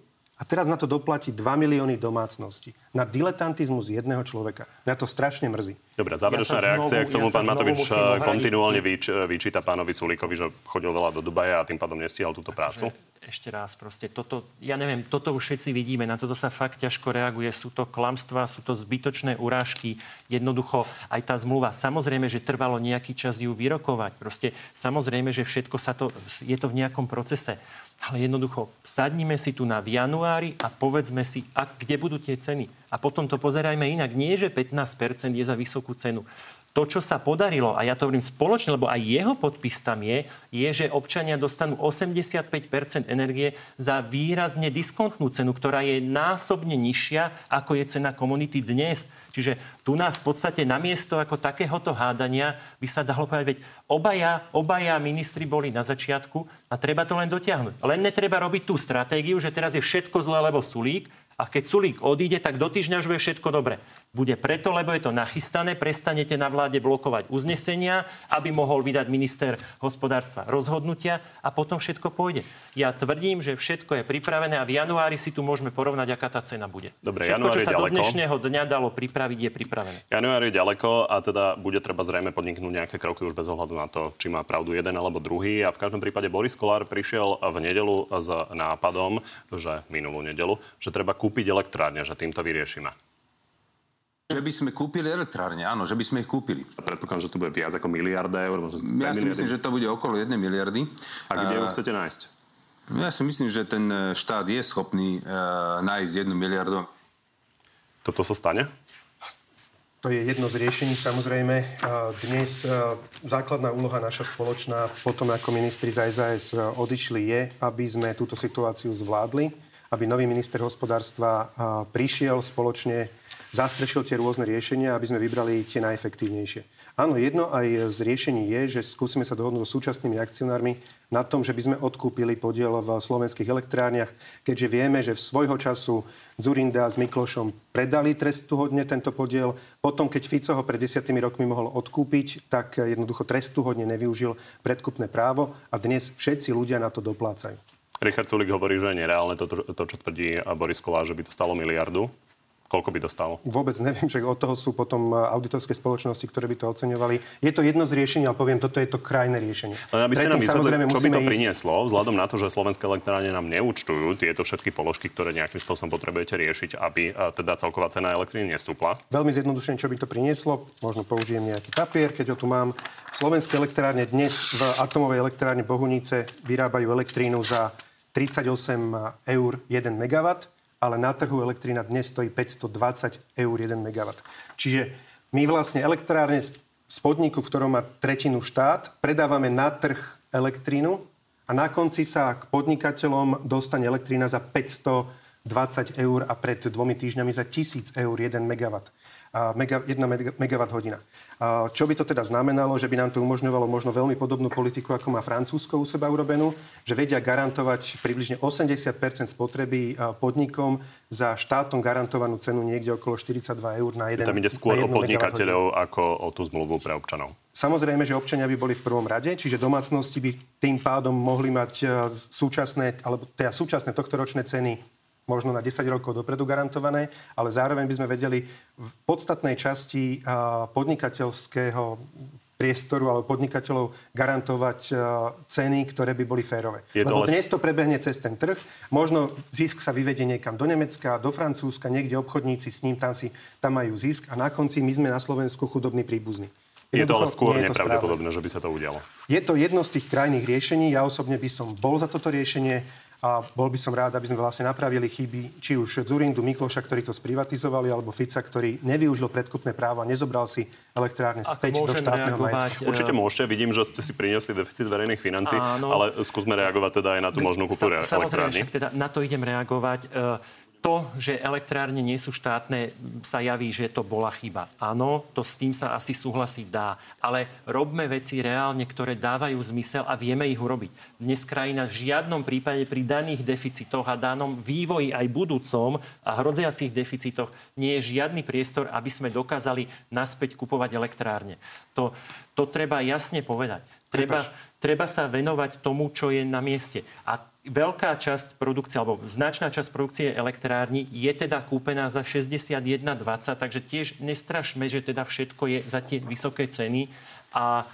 a teraz na to doplatí 2 milióny domácností. Na diletantizmus jedného človeka. Mňa to strašne mrzí. Dobre, záverečná ja reakcia znovu, k tomu. Ja pán Matovič eh, kontinuálne vyč, eh, vyčíta pánovi Sulíkovi, že chodil veľa do Dubaja a tým pádom nestihal túto prácu. Že, ešte raz, proste toto, ja neviem, toto už všetci vidíme, na toto sa fakt ťažko reaguje. Sú to klamstvá, sú to zbytočné urážky. Jednoducho aj tá zmluva, samozrejme, že trvalo nejaký čas ju vyrokovať. Proste samozrejme, že všetko sa to, je to v nejakom procese. Ale jednoducho, sadnime si tu na v januári a povedzme si, a kde budú tie ceny. A potom to pozerajme inak. Nie, že 15% je za vysokú cenu to, čo sa podarilo, a ja to hovorím spoločne, lebo aj jeho podpis tam je, je, že občania dostanú 85% energie za výrazne diskontnú cenu, ktorá je násobne nižšia, ako je cena komunity dnes. Čiže tu na v podstate namiesto ako takéhoto hádania by sa dalo povedať, veď obaja, obaja ministri boli na začiatku a treba to len dotiahnuť. Len netreba robiť tú stratégiu, že teraz je všetko zlé, lebo Sulík, a keď Sulík odíde, tak do týždňa už bude všetko dobre. Bude preto, lebo je to nachystané, prestanete na vláde blokovať uznesenia, aby mohol vydať minister hospodárstva rozhodnutia a potom všetko pôjde. Ja tvrdím, že všetko je pripravené a v januári si tu môžeme porovnať, aká tá cena bude. Dobre, všetko, čo sa ďaleko. do dnešného dňa dalo pripraviť, je pripravené. Január je ďaleko a teda bude treba zrejme podniknúť nejaké kroky už bez ohľadu na to, či má pravdu jeden alebo druhý. A v každom prípade Boris Kolár prišiel v nedelu s nápadom, že minulú nedelu, že treba kúpiť kúpiť elektrárne, že týmto vyriešime? Že by sme kúpili elektrárne, áno, že by sme ich kúpili. Predpokladám, že to bude viac ako miliarda eur. Ja si myslím, že to bude okolo 1 miliardy. A kde ho chcete nájsť? Ja si myslím, že ten e, štát je schopný uh, nájsť 1 miliardu. Toto sa stane? To je jedno z riešení samozrejme. Dnes e, základná úloha naša spoločná, potom ako ministri z SAS odišli, je, aby sme túto situáciu zvládli aby nový minister hospodárstva prišiel spoločne zastrešil tie rôzne riešenia, aby sme vybrali tie najefektívnejšie. Áno, jedno aj z riešení je, že skúsime sa dohodnúť s súčasnými akcionármi na tom, že by sme odkúpili podiel v slovenských elektrárniach, keďže vieme, že v svojho času Zurinda s Miklošom predali trestuhodne tento podiel. Potom, keď Fico ho pred desiatými rokmi mohol odkúpiť, tak jednoducho trestuhodne nevyužil predkupné právo a dnes všetci ľudia na to doplácajú. Richard Sulik hovorí, že je nereálne to, to, čo tvrdí Boris Kolá, že by to stalo miliardu. Koľko by to stalo? Vôbec neviem, že od toho sú potom e, auditorské spoločnosti, ktoré by to oceňovali. Je to jedno z riešení, ale poviem, toto je to krajné riešenie. Len aby ste nám vysvetlili, čo by to prinieslo, vzhľadom na to, že slovenské elektrárne nám neúčtujú tieto všetky položky, ktoré nejakým spôsobom potrebujete riešiť, aby e, teda celková cena elektriny nestúpla. Veľmi zjednodušene, čo by to prinieslo, možno použijem nejaký papier, keď ho tu mám. Slovenské elektrárne dnes v atomovej elektrárne Bohunice vyrábajú elektrínu za 38 eur 1 megawatt ale na trhu elektrina dnes stojí 520 eur 1 MW. Čiže my vlastne elektrárne z podniku, v ktorom má tretinu štát, predávame na trh elektrínu a na konci sa k podnikateľom dostane elektrína za 520 eur a pred dvomi týždňami za 1000 eur 1 MW mega, 1 megawatt hodina. Čo by to teda znamenalo, že by nám to umožňovalo možno veľmi podobnú politiku, ako má Francúzsko u seba urobenú, že vedia garantovať približne 80% spotreby podnikom za štátom garantovanú cenu niekde okolo 42 eur na jeden Tam ide skôr o podnikateľov ako o tú zmluvu pre občanov. Samozrejme, že občania by boli v prvom rade, čiže domácnosti by tým pádom mohli mať súčasné, alebo teda súčasné tohtoročné ceny možno na 10 rokov dopredu garantované, ale zároveň by sme vedeli v podstatnej časti podnikateľského priestoru alebo podnikateľov garantovať ceny, ktoré by boli férové. Je Lebo dnes to prebehne cez ten trh. Možno zisk sa vyvedie niekam do Nemecka, do Francúzska, niekde obchodníci s ním tam, si, tam majú zisk a na konci my sme na Slovensku chudobní príbuzní. Je to ale skôr nepravdepodobné, že by sa to udialo. Je to jedno z tých krajných riešení. Ja osobne by som bol za toto riešenie a bol by som rád, aby sme vlastne napravili chyby, či už Zurindu, Mikloša, ktorí to sprivatizovali, alebo Fica, ktorý nevyužil predkupné právo a nezobral si elektrárne späť do štátneho majetku. Určite môžete, vidím, že ste si priniesli deficit verejných financí, Áno. ale skúsme reagovať teda aj na tú možnú kúpu Sa, elektrárny. Samozrejme, teda na to idem reagovať. E, to, že elektrárne nie sú štátne, sa javí, že to bola chyba. Áno, to s tým sa asi súhlasiť dá. Ale robme veci reálne, ktoré dávajú zmysel a vieme ich urobiť. Dnes krajina v žiadnom prípade pri daných deficitoch a danom vývoji aj budúcom a hrodziacich deficitoch nie je žiadny priestor, aby sme dokázali naspäť kupovať elektrárne. To, to treba jasne povedať. Treba, treba sa venovať tomu, čo je na mieste. A veľká časť produkcie, alebo značná časť produkcie elektrárny je teda kúpená za 61,20, takže tiež nestrašme, že teda všetko je za tie vysoké ceny a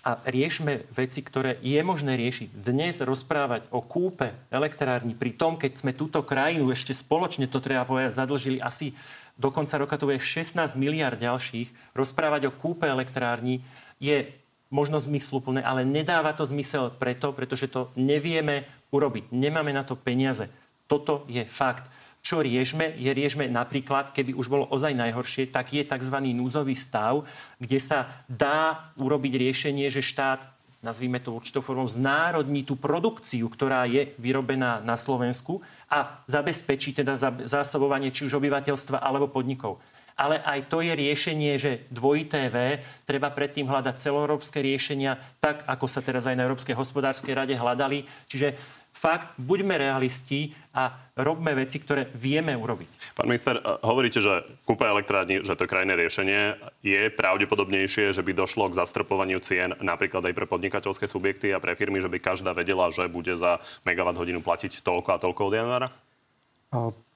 a riešme veci, ktoré je možné riešiť. Dnes rozprávať o kúpe elektrárny pri tom, keď sme túto krajinu ešte spoločne, to treba povedať, zadlžili asi do konca roka to bude 16 miliard ďalších, rozprávať o kúpe elektrárni je možno zmysluplné, ale nedáva to zmysel preto, pretože to nevieme urobiť. Nemáme na to peniaze. Toto je fakt. Čo riešme? Je riešme napríklad, keby už bolo ozaj najhoršie, tak je tzv. núzový stav, kde sa dá urobiť riešenie, že štát nazvíme to určitou formou, znárodní tú produkciu, ktorá je vyrobená na Slovensku a zabezpečí teda zásobovanie či už obyvateľstva alebo podnikov ale aj to je riešenie, že dvojité V treba predtým hľadať celoeurópske riešenia, tak ako sa teraz aj na Európskej hospodárskej rade hľadali. Čiže fakt, buďme realisti a robme veci, ktoré vieme urobiť. Pán minister, hovoríte, že kúpa elektrárni, že to je krajné riešenie. Je pravdepodobnejšie, že by došlo k zastrpovaniu cien napríklad aj pre podnikateľské subjekty a pre firmy, že by každá vedela, že bude za megawatt hodinu platiť toľko a toľko od januára?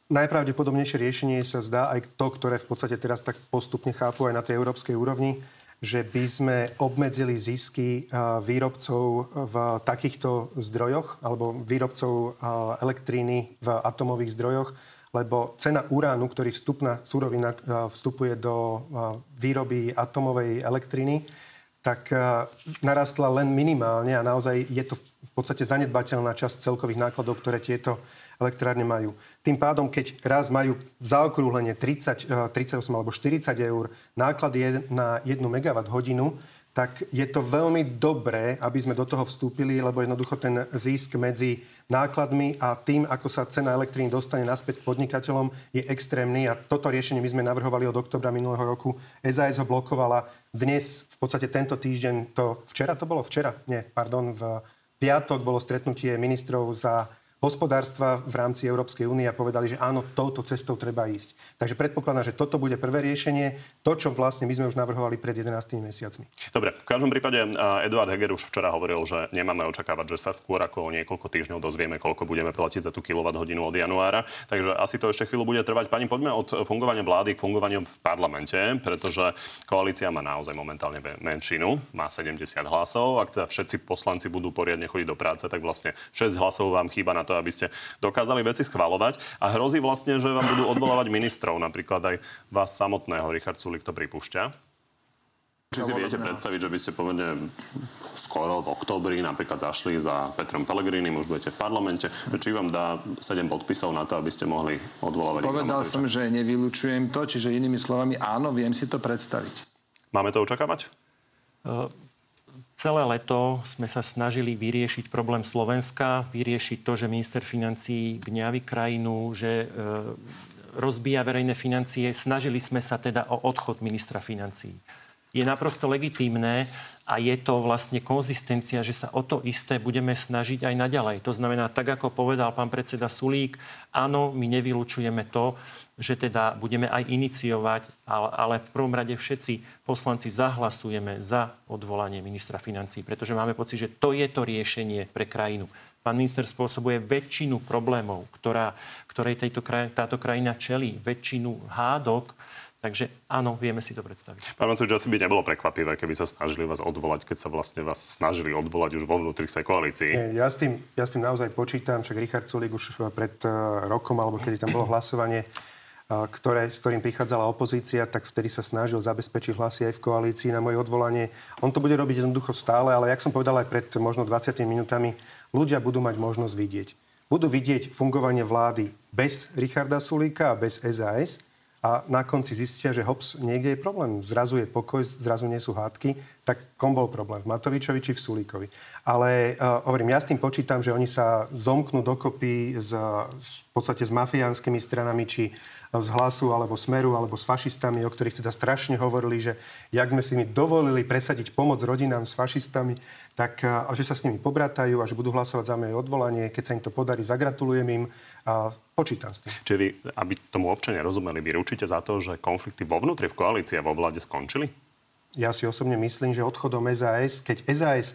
Najpravdepodobnejšie riešenie sa zdá aj to, ktoré v podstate teraz tak postupne chápu aj na tej európskej úrovni, že by sme obmedzili zisky výrobcov v takýchto zdrojoch alebo výrobcov elektríny v atomových zdrojoch, lebo cena uránu, ktorý vstupná surovina vstupuje do výroby atomovej elektriny, tak narastla len minimálne a naozaj je to v podstate zanedbateľná časť celkových nákladov, ktoré tieto elektrárne majú. Tým pádom, keď raz majú zaokrúhlenie 30, 38 alebo 40 eur náklady na 1 MWh hodinu, tak je to veľmi dobré, aby sme do toho vstúpili, lebo jednoducho ten zisk medzi nákladmi a tým, ako sa cena elektríny dostane naspäť podnikateľom, je extrémny a toto riešenie my sme navrhovali od oktobra minulého roku. SAS ho blokovala. Dnes, v podstate tento týždeň, to včera to bolo? Včera? Nie, pardon, v piatok bolo stretnutie ministrov za hospodárstva v rámci Európskej únie a povedali, že áno, touto cestou treba ísť. Takže predpokladám, že toto bude prvé riešenie, to, čo vlastne my sme už navrhovali pred 11 mesiacmi. Dobre, v každom prípade Eduard Heger už včera hovoril, že nemáme očakávať, že sa skôr ako niekoľko týždňov dozvieme, koľko budeme platiť za tú kWh od januára. Takže asi to ešte chvíľu bude trvať. Pani, poďme od fungovania vlády k fungovaniu v parlamente, pretože koalícia má naozaj momentálne menšinu, má 70 hlasov. Ak teda všetci poslanci budú poriadne chodiť do práce, tak vlastne 6 hlasov vám chýba na to, aby ste dokázali veci schvalovať. A hrozí vlastne, že vám budú odvolávať ministrov, napríklad aj vás samotného. Richard Sulik to pripúšťa. Či si viete predstaviť, že by ste povedne skoro v oktobri napríklad zašli za Petrom Pellegrinim, už budete v parlamente, či vám dá 7 podpisov na to, aby ste mohli odvolávať? Povedal som, že nevylučujem to, čiže inými slovami áno, viem si to predstaviť. Máme to očakávať? Uh Celé leto sme sa snažili vyriešiť problém Slovenska, vyriešiť to, že minister financí gňaví krajinu, že e, rozbíja verejné financie. Snažili sme sa teda o odchod ministra financí. Je naprosto legitímne a je to vlastne konzistencia, že sa o to isté budeme snažiť aj naďalej. To znamená, tak ako povedal pán predseda Sulík, áno, my nevylučujeme to, že teda budeme aj iniciovať, ale, v prvom rade všetci poslanci zahlasujeme za odvolanie ministra financí, pretože máme pocit, že to je to riešenie pre krajinu. Pán minister spôsobuje väčšinu problémov, ktorá, ktorej tejto kraj, táto krajina čelí, väčšinu hádok, Takže áno, vieme si to predstaviť. Pán Matovič, asi by nebolo prekvapivé, keby sa snažili vás odvolať, keď sa vlastne vás snažili odvolať už vo vnútri tej koalícii. Ja, s tým, ja s tým naozaj počítam, však Richard Sulik už pred eh, rokom, alebo kedy tam bolo hlasovanie, ktoré, s ktorým prichádzala opozícia, tak vtedy sa snažil zabezpečiť hlasy aj v koalícii na moje odvolanie. On to bude robiť jednoducho stále, ale jak som povedal aj pred možno 20 minútami, ľudia budú mať možnosť vidieť. Budú vidieť fungovanie vlády bez Richarda Sulíka a bez SAS a na konci zistia, že hops, niekde je problém. Zrazu je pokoj, zrazu nie sú hádky. Tak kom bol problém? V Matovičovi či v Sulíkovi? Ale uh, hovorím, ja s tým počítam, že oni sa zomknú dokopy s, s, v podstate s mafiánskymi stranami, či z hlasu alebo smeru alebo s fašistami, o ktorých teda strašne hovorili, že jak sme si mi dovolili presadiť pomoc rodinám s fašistami, tak a že sa s nimi pobratajú a že budú hlasovať za moje odvolanie. Keď sa im to podarí, zagratulujem im a počítam s tým. Čiže vy, aby tomu občania rozumeli, vy ručíte za to, že konflikty vo vnútri v koalícii a vo vláde skončili? Ja si osobne myslím, že odchodom SAS, keď SAS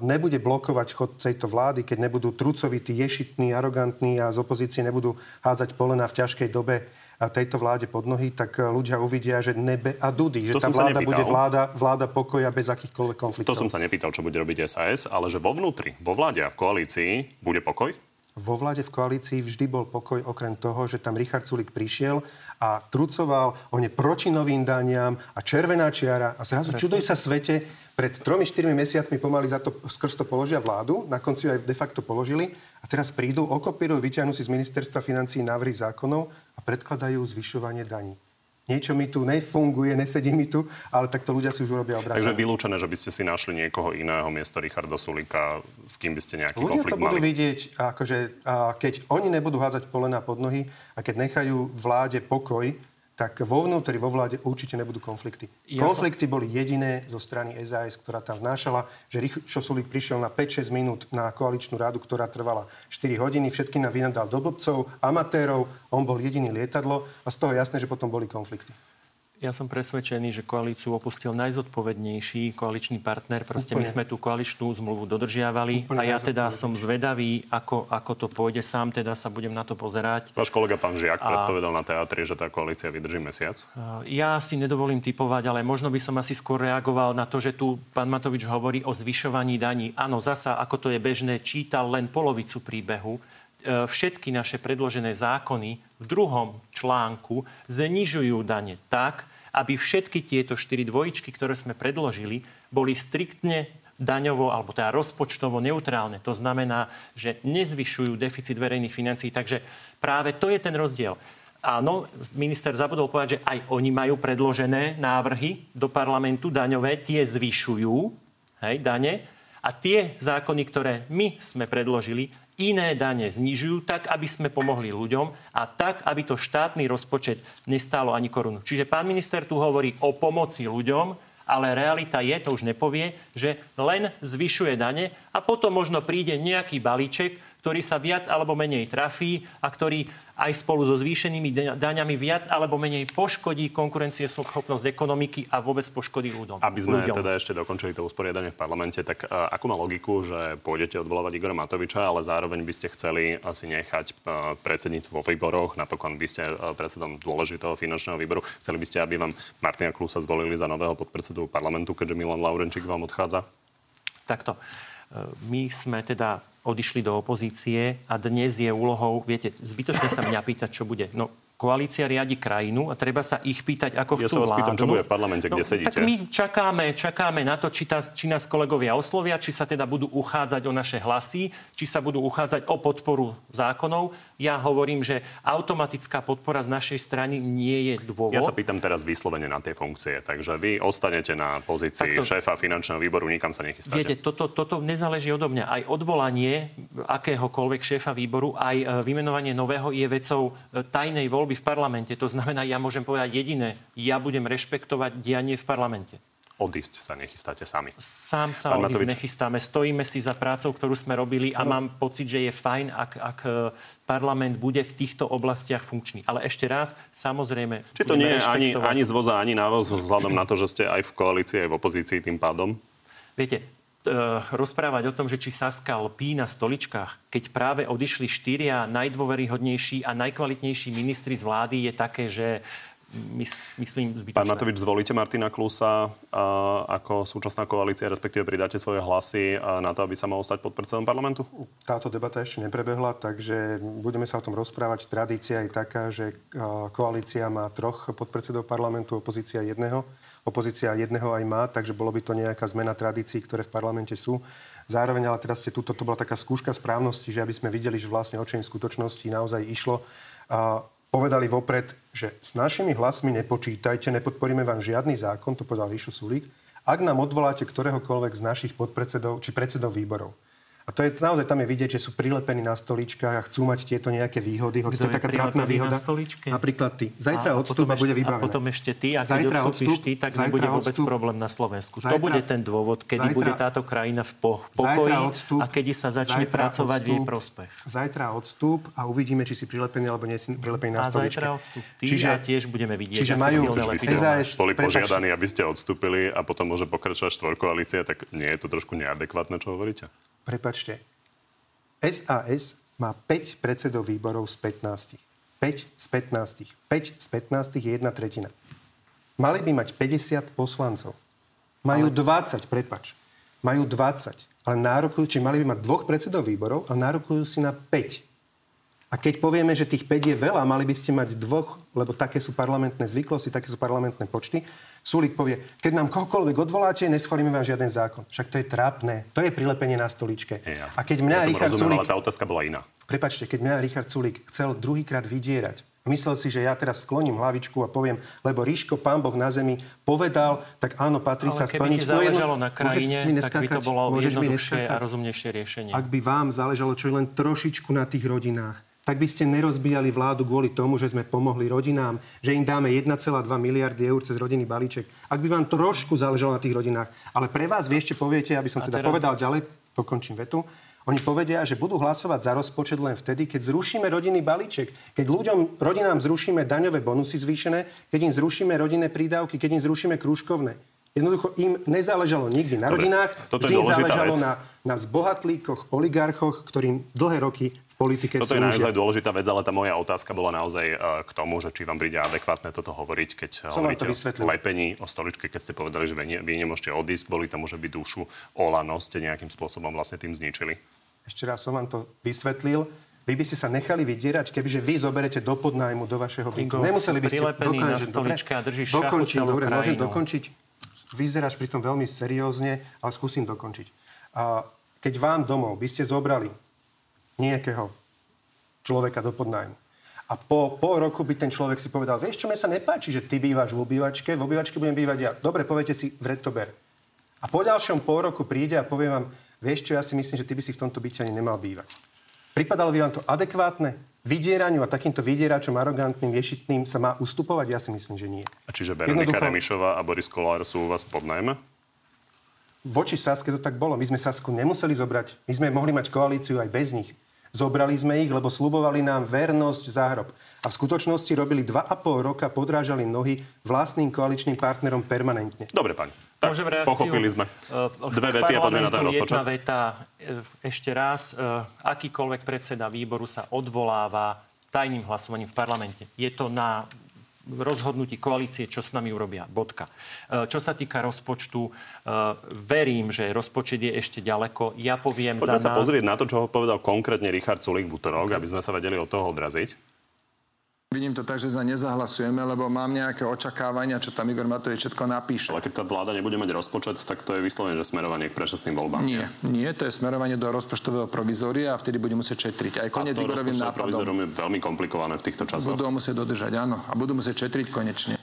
nebude blokovať chod tejto vlády, keď nebudú trucovití, ješitní, arogantní a z opozície nebudú hádzať polena v ťažkej dobe tejto vláde pod nohy, tak ľudia uvidia, že nebe a dudy, že to tá vláda bude vláda, vláda pokoja bez akýchkoľvek konfliktov. To som sa nepýtal, čo bude robiť SAS, ale že vo vnútri, vo vláde a v koalícii bude pokoj? Vo vláde v koalícii vždy bol pokoj okrem toho, že tam Richard Sulik prišiel a trucoval, on je proti novým daniam a červená čiara a zrazu Presne. čuduj sa svete, pred 3-4 mesiacmi pomaly za to skrz to položia vládu, na konci ju aj de facto položili a teraz prídu, okopírujú, vyťahnú si z ministerstva financí návrhy zákonov a predkladajú zvyšovanie daní niečo mi tu nefunguje, nesedí mi tu, ale takto ľudia si už urobia obraz. Takže vylúčené, že by ste si našli niekoho iného miesto Richarda Sulika, s kým by ste nejaký ľudia konflikt to budú vidieť, akože, a keď oni nebudú hádzať polena pod nohy a keď nechajú vláde pokoj, tak vo vnútri, vo vláde určite nebudú konflikty. Ja konflikty som... boli jediné zo strany SAS, ktorá tam vnášala, že Richo Sulík prišiel na 5-6 minút na koaličnú radu, ktorá trvala 4 hodiny, všetky na vynadal do blbcov, amatérov, on bol jediný lietadlo a z toho jasné, že potom boli konflikty. Ja som presvedčený, že koalíciu opustil najzodpovednejší koaličný partner. Proste Úplne. my sme tú koaličnú zmluvu dodržiavali Úplne a ja teda som zvedavý, ako, ako to pôjde. Sám teda sa budem na to pozerať. Váš kolega pán Žiak a... predpovedal na teatri, že tá koalícia vydrží mesiac. Ja si nedovolím typovať, ale možno by som asi skôr reagoval na to, že tu pán Matovič hovorí o zvyšovaní daní. Áno, zasa, ako to je bežné, čítal len polovicu príbehu všetky naše predložené zákony v druhom článku znižujú dane tak, aby všetky tieto štyri dvojičky, ktoré sme predložili, boli striktne daňovo alebo teda rozpočtovo neutrálne. To znamená, že nezvyšujú deficit verejných financií. Takže práve to je ten rozdiel. Áno, minister zabudol povedať, že aj oni majú predložené návrhy do parlamentu daňové, tie zvyšujú hej, dane a tie zákony, ktoré my sme predložili, iné dane znižujú tak, aby sme pomohli ľuďom a tak, aby to štátny rozpočet nestálo ani korunu. Čiže pán minister tu hovorí o pomoci ľuďom, ale realita je, to už nepovie, že len zvyšuje dane a potom možno príde nejaký balíček, ktorý sa viac alebo menej trafí a ktorý aj spolu so zvýšenými daňami viac alebo menej poškodí konkurencieschopnosť ekonomiky a vôbec poškodí ľuďom. Aby sme ľuďom. teda ešte dokončili to usporiadanie v parlamente, tak uh, akú má logiku, že pôjdete odvolávať Igora Matoviča, ale zároveň by ste chceli asi nechať uh, predsedníctvo vo výboroch, napokon by ste uh, predsedom dôležitého finančného výboru. Chceli by ste, aby vám Martina Klusa zvolili za nového podpredsedu parlamentu, keďže Milan Laurenčík vám odchádza? Takto. My sme teda odišli do opozície a dnes je úlohou, viete, zbytočne sa mňa pýtať, čo bude. No, koalícia riadi krajinu a treba sa ich pýtať, ako ja chcú sa vás pýtam, čo bude v parlamente, kde no, sedíte. Tak my čakáme, čakáme na to, či, tá, či nás kolegovia oslovia, či sa teda budú uchádzať o naše hlasy, či sa budú uchádzať o podporu zákonov. Ja hovorím, že automatická podpora z našej strany nie je dôvod. Ja sa pýtam teraz vyslovene na tie funkcie. Takže vy ostanete na pozícii Takto, šéfa finančného výboru, nikam sa nechystáte. Viete, toto, toto nezáleží odo mňa. Aj odvolanie akéhokoľvek šéfa výboru, aj e, vymenovanie nového je vecou e, tajnej voľby v parlamente. To znamená, ja môžem povedať jediné. Ja budem rešpektovať dianie v parlamente. Odísť sa nechystáte sami. Sám sa Pán odísť Matovič. nechystáme. Stojíme si za prácou, ktorú sme robili a mám pocit, že je fajn, ak, ak e, parlament bude v týchto oblastiach funkčný. Ale ešte raz, samozrejme... Či to nie je ani, ani z voza, ani návoz, vzhľadom na to, že ste aj v koalícii, aj v opozícii tým pádom? Viete, rozprávať o tom, že či Saska lpí na stoličkách, keď práve odišli štyria najdôveryhodnejší a najkvalitnejší ministri z vlády, je také, že myslím, zbytočné. Pán Matovič, zvolíte Martina Klusa a, ako súčasná koalícia, respektíve pridáte svoje hlasy na to, aby sa mohol stať podpredsedom parlamentu? Táto debata ešte neprebehla, takže budeme sa o tom rozprávať. Tradícia je taká, že koalícia má troch podpredsedov parlamentu, opozícia jedného. Opozícia jedného aj má, takže bolo by to nejaká zmena tradícií, ktoré v parlamente sú. Zároveň ale teraz ste tu, toto bola taká skúška správnosti, že aby sme videli, že vlastne o čím v skutočnosti naozaj išlo. A povedali vopred, že s našimi hlasmi nepočítajte, nepodporíme vám žiadny zákon, to povedal Ríšo Sulík, ak nám odvoláte ktoréhokoľvek z našich podpredsedov či predsedov výborov. A to je naozaj tam je vidieť, že sú prilepení na stoličkách a chcú mať tieto nejaké výhody. Hoci to je taká trápna výhoda. Na Napríklad ty. Zajtra odstup a bude vybavené. A potom ešte ty. A keď zajtra odstúpiš ty, tak nebude vôbec odstup, problém na Slovensku. Zajtra, to bude ten dôvod, kedy zajtra, bude táto krajina v po, pokoji odstup, a kedy sa začne pracovať odstup, v jej prospech. Zajtra odstup a uvidíme, či si prilepený alebo nie si prilepený na stoličke. A zajtra odstup. Ty čiže, a tiež budeme vidieť, čiže majú, boli požiadaní, aby ste odstúpili a potom môže pokračovať štvorkoalícia, tak nie je to trošku neadekvátne, čo hovoríte? Prepačte, SAS má 5 predsedov výborov z 15. 5 z 15. 5 z 15 je jedna tretina. Mali by mať 50 poslancov. Majú ale... 20, prepač. Majú 20. Ale nárokujú, či mali by mať dvoch predsedov výborov, ale nárokujú si na 5. A keď povieme, že tých 5 je veľa, mali by ste mať dvoch, lebo také sú parlamentné zvyklosti, také sú parlamentné počty. Sulik povie, keď nám kohokoľvek odvoláte, neschválime vám žiaden zákon. Však to je trápne. To je prilepenie na stoličke. Ja. A keď mňa ja Richard rozumiem, Sulik... Ale tá otázka bola iná. Prepačte, keď mňa Richard Sulik chcel druhýkrát vydierať, myslel si, že ja teraz skloním hlavičku a poviem, lebo Ríško, pán Boh na zemi, povedal, tak áno, patrí Ale sa splniť. Ale keby záležalo na krajine, tak by to bolo jednoduchšie a rozumnejšie riešenie. Ak by vám záležalo čo len trošičku na tých rodinách, tak by ste nerozbíjali vládu kvôli tomu, že sme pomohli rodinám, že im dáme 1,2 miliardy eur cez rodinný balíček. Ak by vám trošku záležalo na tých rodinách. Ale pre vás, vy ešte poviete, aby som teda teraz... povedal ďalej, dokončím vetu, oni povedia, že budú hlasovať za rozpočet len vtedy, keď zrušíme rodinný balíček, keď ľuďom, rodinám zrušíme daňové bonusy zvýšené, keď im zrušíme rodinné prídavky, keď im zrušíme krúžkovné. Jednoducho im nezáležalo nikdy na Dobre, rodinách, vždy im záležalo na, na zbohatlíkoch, oligarchoch, ktorým dlhé roky politike Toto slúžia. je naozaj dôležitá vec, ale tá moja otázka bola naozaj e, k tomu, že či vám príde adekvátne toto hovoriť, keď Som hovoríte o lepení, o stoličke, keď ste povedali, že vy, ne, vy nemôžete odísť kvôli tomu, že by dušu Olano ste nejakým spôsobom vlastne tým zničili. Ešte raz som vám to vysvetlil. Vy by ste sa nechali vydierať, kebyže vy zoberete do podnájmu do vašeho bytu. Nemuseli by ste dokončiť. Dobre, a držíš dokončiť, dobre, krajinu. môžem dokončiť. Vyzeráš pri tom veľmi seriózne, ale skúsim dokončiť. A keď vám domov by ste zobrali nejakého človeka do podnájmu. A po pol roku by ten človek si povedal, vieš čo, mne sa nepáči, že ty bývaš v obývačke, v obývačke budem bývať ja. Dobre, poviete si, vred to ber. A po ďalšom pol roku príde a povie vám, vieš čo, ja si myslím, že ty by si v tomto byte ani nemal bývať. Pripadalo by vám to adekvátne? Vydieraniu a takýmto vydieračom, arogantným, ješitným sa má ustupovať? Ja si myslím, že nie. A čiže Veronika Jednoducho... Remišová a Boris Kolár sú u vás pod najmä? Voči Saske to tak bolo. My sme Sasku nemuseli zobrať. My sme mohli mať koalíciu aj bez nich. Zobrali sme ich, lebo slubovali nám vernosť záhrob. A v skutočnosti robili 2,5 roka, podrážali nohy vlastným koaličným partnerom permanentne. Dobre, pani. Tak, Môžem reakciu, pochopili sme. Uh, Dve vety a poďme na ten rozpočet. Jedna veta, e, ešte raz. Uh, akýkoľvek predseda výboru sa odvoláva tajným hlasovaním v parlamente. Je to na rozhodnutí koalície, čo s nami urobia. Bodka. Čo sa týka rozpočtu, verím, že rozpočet je ešte ďaleko. Ja poviem Poďme za sa nás... pozrieť na to, čo ho povedal konkrétne Richard Sulik v útorok, aby sme sa vedeli od toho odraziť. Vidím to tak, že za nezahlasujeme, lebo mám nejaké očakávania, čo tam Igor Matovič všetko napíše. Ale keď tá vláda nebude mať rozpočet, tak to je vyslovene, že smerovanie k predčasným voľbám. Nie, nie, to je smerovanie do rozpočtového provizória a vtedy bude musieť šetriť. Aj koniec Igorovým nápadom. provizorium je veľmi komplikované v týchto časoch. Budú musieť dodržať, áno. A budú musieť šetriť konečne.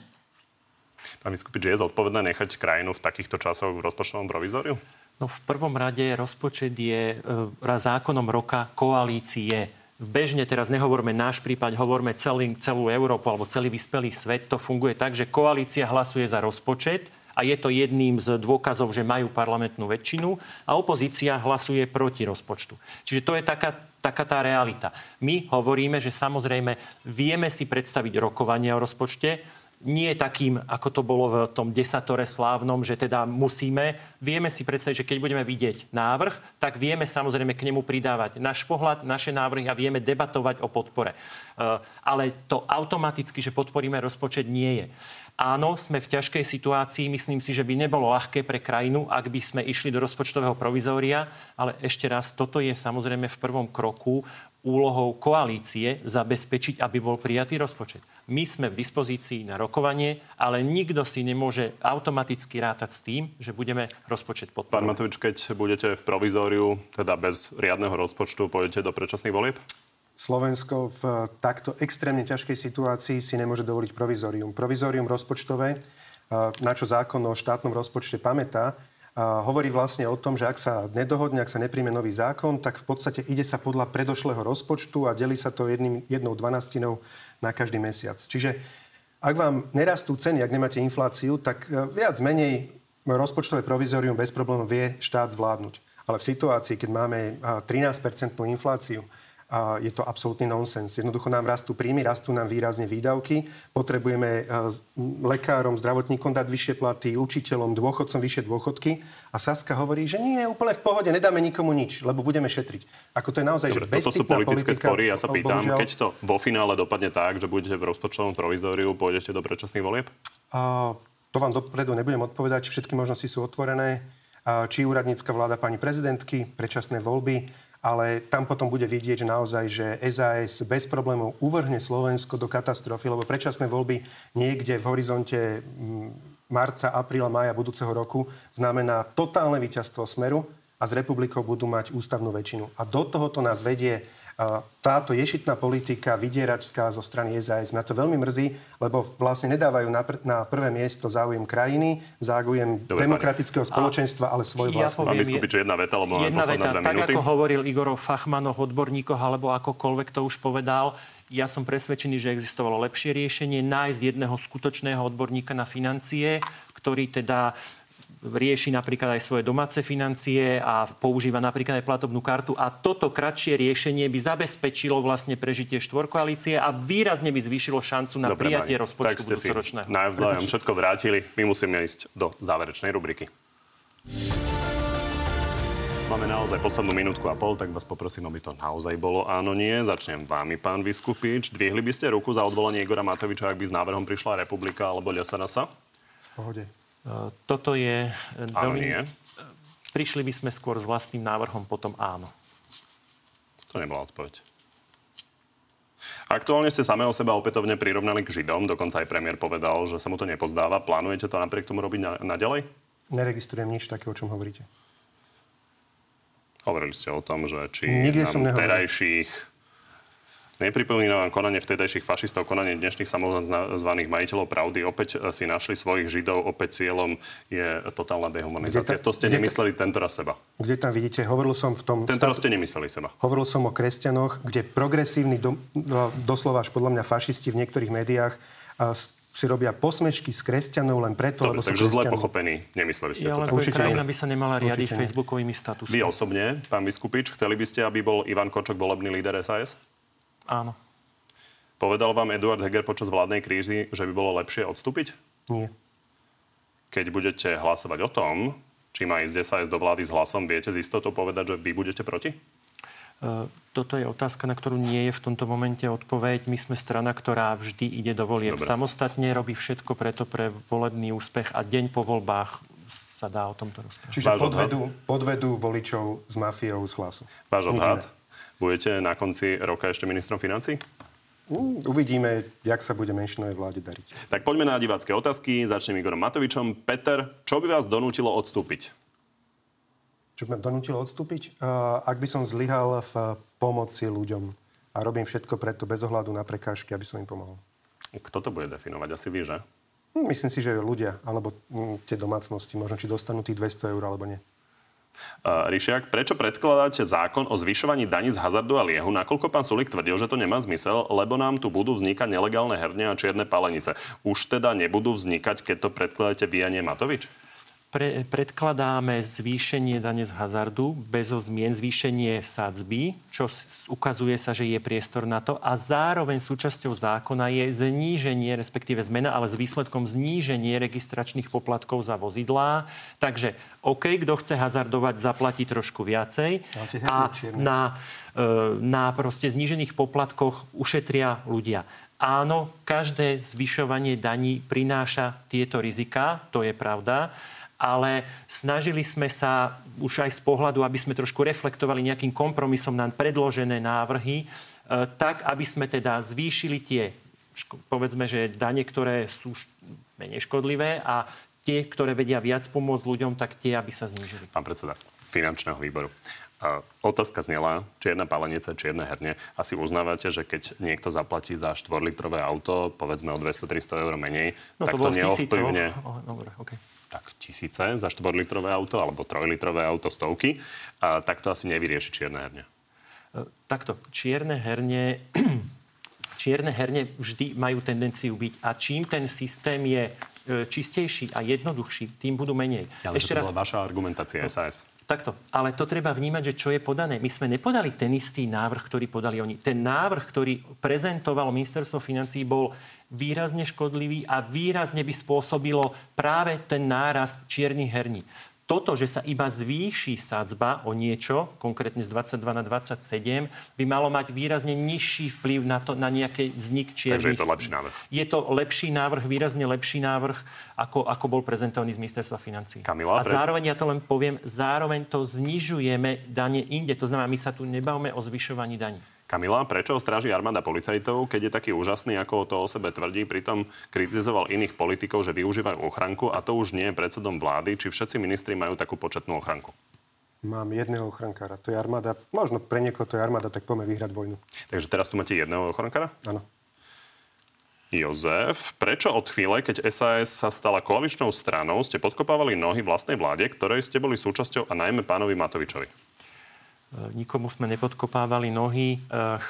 Pán Vyskupič, je zodpovedné nechať krajinu v takýchto časoch v rozpočtovom provizóriu? No v prvom rade rozpočet je e, zákonom roka koalície bežne teraz nehovoríme náš prípad, hovoríme celý, celú Európu alebo celý vyspelý svet. To funguje tak, že koalícia hlasuje za rozpočet a je to jedným z dôkazov, že majú parlamentnú väčšinu a opozícia hlasuje proti rozpočtu. Čiže to je taká, taká tá realita. My hovoríme, že samozrejme vieme si predstaviť rokovanie o rozpočte, nie takým, ako to bolo v tom desatore slávnom, že teda musíme. Vieme si predstaviť, že keď budeme vidieť návrh, tak vieme samozrejme k nemu pridávať náš pohľad, naše návrhy a vieme debatovať o podpore. E, ale to automaticky, že podporíme rozpočet, nie je. Áno, sme v ťažkej situácii. Myslím si, že by nebolo ľahké pre krajinu, ak by sme išli do rozpočtového provizória. Ale ešte raz, toto je samozrejme v prvom kroku úlohou koalície zabezpečiť, aby bol prijatý rozpočet. My sme v dispozícii na rokovanie, ale nikto si nemôže automaticky rátať s tým, že budeme rozpočet podporovať. Pán Matovič, keď budete v provizóriu, teda bez riadneho rozpočtu, pôjdete do predčasných volieb? Slovensko v takto extrémne ťažkej situácii si nemôže dovoliť provizórium. Provizórium rozpočtové, na čo zákon o štátnom rozpočte pamätá, hovorí vlastne o tom, že ak sa nedohodne, ak sa nepríjme nový zákon, tak v podstate ide sa podľa predošlého rozpočtu a delí sa to jedným, jednou dvanastinou na každý mesiac. Čiže ak vám nerastú ceny, ak nemáte infláciu, tak e, viac menej rozpočtové provizorium bez problémov vie štát zvládnuť. Ale v situácii, keď máme 13-percentnú infláciu, a je to absolútny nonsens. Jednoducho nám rastú príjmy, rastú nám výrazne výdavky, potrebujeme e, lekárom, zdravotníkom dať vyššie platy, učiteľom, dôchodcom vyššie dôchodky. A Saska hovorí, že nie, úplne v pohode, nedáme nikomu nič, lebo budeme šetriť. Ako to je naozaj, Dobre, že toto sú politické politika, spory. Ja sa pýtam, bohužiaľ... keď to vo finále dopadne tak, že budete v rozpočtovom provizóriu, pôjdete do predčasných volieb? A, to vám dopredu nebudem odpovedať. Všetky možnosti sú otvorené. Či úradnícka vláda pani prezidentky, predčasné voľby, ale tam potom bude vidieť, že naozaj, že SAS bez problémov uvrhne Slovensko do katastrofy, lebo predčasné voľby niekde v horizonte mm, marca, apríla, maja budúceho roku znamená totálne víťazstvo Smeru a s republikou budú mať ústavnú väčšinu. A do tohoto nás vedie táto ješitná politika vydieračská zo strany SAS. Mňa to veľmi mrzí, lebo vlastne nedávajú na, pr- na prvé miesto záujem krajiny, záujem Dobre, demokratického pani. spoločenstva, ale svoj ja vlastný. Pán jedna veta, lebo jedna veta, tak minúty. ako hovoril Igor o fachmanoch, odborníkoch, alebo akokoľvek to už povedal, ja som presvedčený, že existovalo lepšie riešenie nájsť jedného skutočného odborníka na financie, ktorý teda rieši napríklad aj svoje domáce financie a používa napríklad aj platobnú kartu a toto kratšie riešenie by zabezpečilo vlastne prežitie štvorkoalície a výrazne by zvýšilo šancu na Dobre, prijatie rozpočtu tak ste si navzájom všetko vrátili. My musíme ísť do záverečnej rubriky. Máme naozaj poslednú minútku a pol, tak vás poprosím, aby to naozaj bolo áno, nie. Začnem vámi, pán Vyskupič. Dvihli by ste ruku za odvolanie Igora Matoviča, ak by s návrhom prišla Republika alebo Ľasanasa? V pohode. Toto je veľmi... nie. Prišli by sme skôr s vlastným návrhom, potom áno. To nebola odpoveď. Aktuálne ste samé o seba opätovne prirovnali k Židom, dokonca aj premiér povedal, že sa mu to nepozdáva. Plánujete to napriek tomu robiť na, naďalej? Neregistrujem nič také, o čom hovoríte. Hovorili ste o tom, že či Nikde som terajších Nepripomína vám konanie vtedajších fašistov, konanie dnešných samozvaných majiteľov pravdy. Opäť e, si našli svojich židov, opäť cieľom je totálna dehumanizácia. To ste nemysleli tento raz seba. Kde tam vidíte? Hovoril som v tom... Tento raz ste nemysleli seba. Hovoril som o kresťanoch, kde progresívni, do, doslova až podľa mňa fašisti v niektorých médiách si robia posmešky s kresťanov len preto, Dobre, lebo sú takže zle pochopení. Nemysleli ste ja, to tak. Určite krajina by sa nemala riadiť Určite facebookovými statusmi. Vy osobne, pán Vyskupič, chceli by ste, aby bol Ivan Kočok volebný líder SAS? Áno. Povedal vám Eduard Heger počas vládnej krízy, že by bolo lepšie odstúpiť? Nie. Keď budete hlasovať o tom, či má ísť SAS do vlády s hlasom, viete z istotou povedať, že vy budete proti? E, toto je otázka, na ktorú nie je v tomto momente odpoveď. My sme strana, ktorá vždy ide do volieb Dobre. samostatne, robí všetko preto pre volebný úspech a deň po voľbách sa dá o tomto rozprávať. Čiže podvedú, podvedú voličov s mafiou z hlasu. Váš odhad? Budete na konci roka ešte ministrom financí? Uh, uvidíme, jak sa bude menšinovej vláde dariť. Tak poďme na divácké otázky. Začnem Igorom Matovičom. Peter, čo by vás donútilo odstúpiť? čo by ma donútilo odstúpiť? Ak by som zlyhal v pomoci ľuďom a robím všetko preto bez ohľadu na prekážky, aby som im pomohol. Kto to bude definovať? Asi vy, že? Hm, myslím si, že ľudia, alebo hm, tie domácnosti, možno či dostanú tých 200 eur, alebo nie. Uh, Ríšiak, prečo predkladáte zákon o zvyšovaní daní z hazardu a liehu, nakoľko pán Sulik tvrdil, že to nemá zmysel, lebo nám tu budú vznikať nelegálne herne a čierne palenice. Už teda nebudú vznikať, keď to predkladáte vy a nie Matovič? Pre, predkladáme zvýšenie dane z hazardu bez zmien, zvýšenie sadzby, čo ukazuje sa, že je priestor na to a zároveň súčasťou zákona je zníženie, respektíve zmena, ale s výsledkom zníženie registračných poplatkov za vozidlá. Takže OK, kto chce hazardovať, zaplatí trošku viacej a na, e, na proste znížených poplatkoch ušetria ľudia. Áno, každé zvyšovanie daní prináša tieto rizika, to je pravda ale snažili sme sa už aj z pohľadu, aby sme trošku reflektovali nejakým kompromisom na predložené návrhy, e, tak, aby sme teda zvýšili tie, povedzme, že dane, ktoré sú menej škodlivé a tie, ktoré vedia viac pomôcť ľuďom, tak tie, aby sa znížili. Pán predseda finančného výboru. A otázka znela, čierna palenice, čierne herne. Asi uznávate, že keď niekto zaplatí za 4-litrové auto, povedzme o 200-300 eur menej, no, tak to, to neovplyvne... Oh, dobre, okay tak tisíce za 4-litrové auto alebo 3-litrové auto stovky, a tak to asi nevyrieši čierne herne. E, takto, čierne herne, čierne herne vždy majú tendenciu byť a čím ten systém je e, čistejší a jednoduchší, tým budú menej. Ale Ešte to raz... bola vaša argumentácia SAS. Takto. Ale to treba vnímať, že čo je podané. My sme nepodali ten istý návrh, ktorý podali oni. Ten návrh, ktorý prezentovalo ministerstvo financí, bol výrazne škodlivý a výrazne by spôsobilo práve ten nárast čiernych herní. Toto, že sa iba zvýši sadzba o niečo, konkrétne z 22 na 27, by malo mať výrazne nižší vplyv na, to, na nejaký vznik čiernych. Takže je to lepší návrh. Je to lepší návrh, výrazne lepší návrh, ako, ako bol prezentovaný z ministerstva financí. Kamila, a zároveň, ja to len poviem, zároveň to znižujeme dane inde. To znamená, my sa tu nebavíme o zvyšovaní daní. Kamila, prečo stráži armáda policajtov, keď je taký úžasný, ako to o sebe tvrdí, pritom kritizoval iných politikov, že využívajú ochranku a to už nie je predsedom vlády, či všetci ministri majú takú početnú ochranku? Mám jedného ochrankára, to je armáda. Možno pre niekoho to je armáda, tak poďme vyhrať vojnu. Takže teraz tu máte jedného ochrankára? Áno. Jozef, prečo od chvíle, keď SAS sa stala koaličnou stranou, ste podkopávali nohy vlastnej vláde, ktorej ste boli súčasťou a najmä pánovi Matovičovi? Nikomu sme nepodkopávali nohy.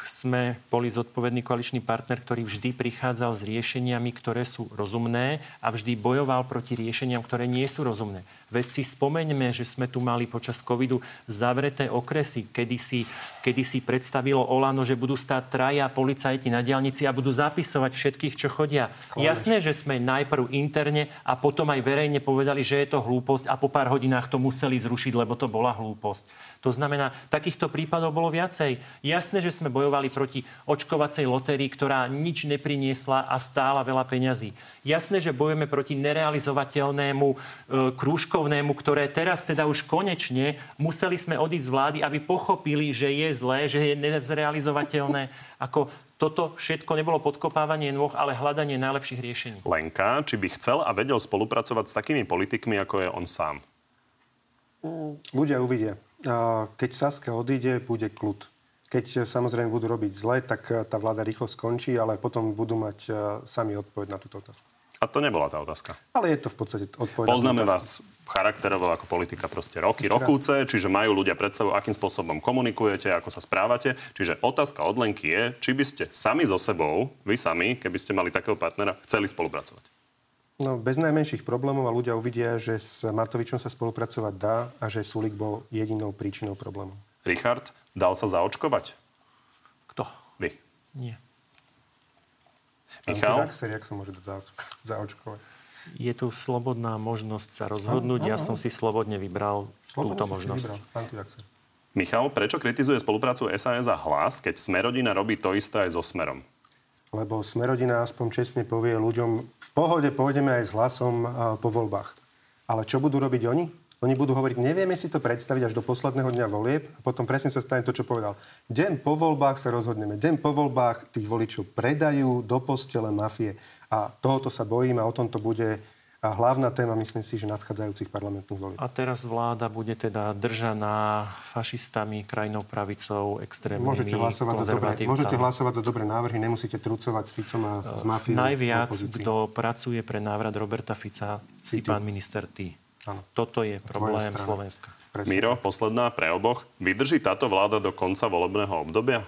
Sme boli zodpovedný koaličný partner, ktorý vždy prichádzal s riešeniami, ktoré sú rozumné a vždy bojoval proti riešeniam, ktoré nie sú rozumné. Veď si spomeňme, že sme tu mali počas covidu zavreté okresy, kedy si, kedy si predstavilo Olano, že budú stáť traja policajti na diálnici a budú zapisovať všetkých, čo chodia. Kláš. Jasné, že sme najprv interne a potom aj verejne povedali, že je to hlúposť a po pár hodinách to museli zrušiť, lebo to bola hlúposť. To znamená, takýchto prípadov bolo viacej. Jasné, že sme bojovali proti očkovacej lotérii, ktorá nič nepriniesla a stála veľa peňazí. Jasné, že bojujeme proti nerealizovateľnému e, krúžku šikovnému, ktoré teraz teda už konečne museli sme odísť z vlády, aby pochopili, že je zlé, že je nezrealizovateľné. Ako toto všetko nebolo podkopávanie nôh, ale hľadanie najlepších riešení. Lenka, či by chcel a vedel spolupracovať s takými politikmi, ako je on sám? Ľudia uvidia. Keď Saska odíde, bude kľud. Keď samozrejme budú robiť zle, tak tá vláda rýchlo skončí, ale potom budú mať sami odpoveď na túto otázku. A to nebola tá otázka. Ale je to v podstate odpoveď. Poznáme vás charakterovo ako politika proste roky, rokúce, čiže majú ľudia predstavu, akým spôsobom komunikujete, ako sa správate. Čiže otázka od Lenky je, či by ste sami so sebou, vy sami, keby ste mali takého partnera, chceli spolupracovať. No, bez najmenších problémov a ľudia uvidia, že s Matovičom sa spolupracovať dá a že Sulik bol jedinou príčinou problémov. Richard, dal sa zaočkovať? Kto? Vy. Nie. Michal? Antivaxer, jak sa môže zaočkovať? Je tu slobodná možnosť sa rozhodnúť. Ano, ano. Ja som si slobodne vybral Slobodne túto si možnosť. Vybral. Michal, prečo kritizuje spoluprácu SAS a Hlas, keď Smerodina robí to isté aj so Smerom? Lebo Smerodina aspoň čestne povie ľuďom, v pohode pôjdeme aj s hlasom po voľbách. Ale čo budú robiť oni? Oni budú hovoriť, nevieme si to predstaviť až do posledného dňa volieb a potom presne sa stane to, čo povedal. Deň po voľbách sa rozhodneme. Deň po voľbách tých voličov predajú do postele mafie. A tohoto sa bojím a o tom to bude a hlavná téma, myslím si, že nadchádzajúcich parlamentných volieb. A teraz vláda bude teda držaná fašistami, krajnou pravicou, extrémnymi Môžete hlasovať, za dobré, môžete hlasovať za dobré návrhy, nemusíte trucovať s Ficom a s mafiou. Najviac, kto pracuje pre návrat Roberta Fica, si pán minister ty. Áno. Toto je problém Slovenska. Presne. Miro, posledná pre oboch. Vydrží táto vláda do konca volebného obdobia?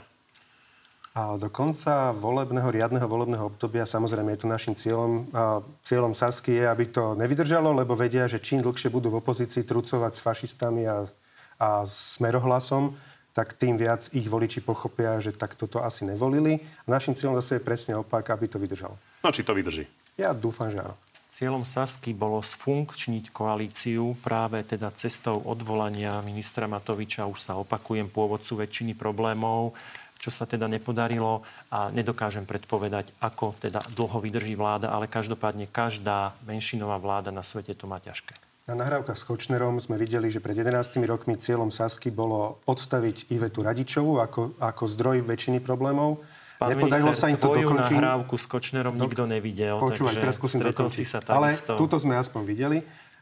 A do konca volebného, riadneho volebného obdobia, samozrejme je to našim cieľom. A cieľom Sasky je, aby to nevydržalo, lebo vedia, že čím dlhšie budú v opozícii trucovať s fašistami a, a smerohlasom, tak tým viac ich voliči pochopia, že tak toto asi nevolili. A našim cieľom zase je presne opak, aby to vydržalo. No, či to vydrží? Ja dúfam, že áno. Cieľom Sasky bolo sfunkčniť koalíciu práve teda cestou odvolania ministra Matoviča, už sa opakujem, pôvodcu väčšiny problémov, čo sa teda nepodarilo a nedokážem predpovedať, ako teda dlho vydrží vláda, ale každopádne každá menšinová vláda na svete to má ťažké. Na nahrávkach s Kočnerom sme videli, že pred 11 rokmi cieľom Sasky bolo odstaviť Ivetu Radičovú ako, ako zdroj väčšiny problémov. Pán Nepodarilo minister, sa im to dokončiť. nahrávku s Kočnerom nikto nevidel, Počúvaj, takže teraz skúsim dokončiť. si sa Ale túto sme aspoň videli.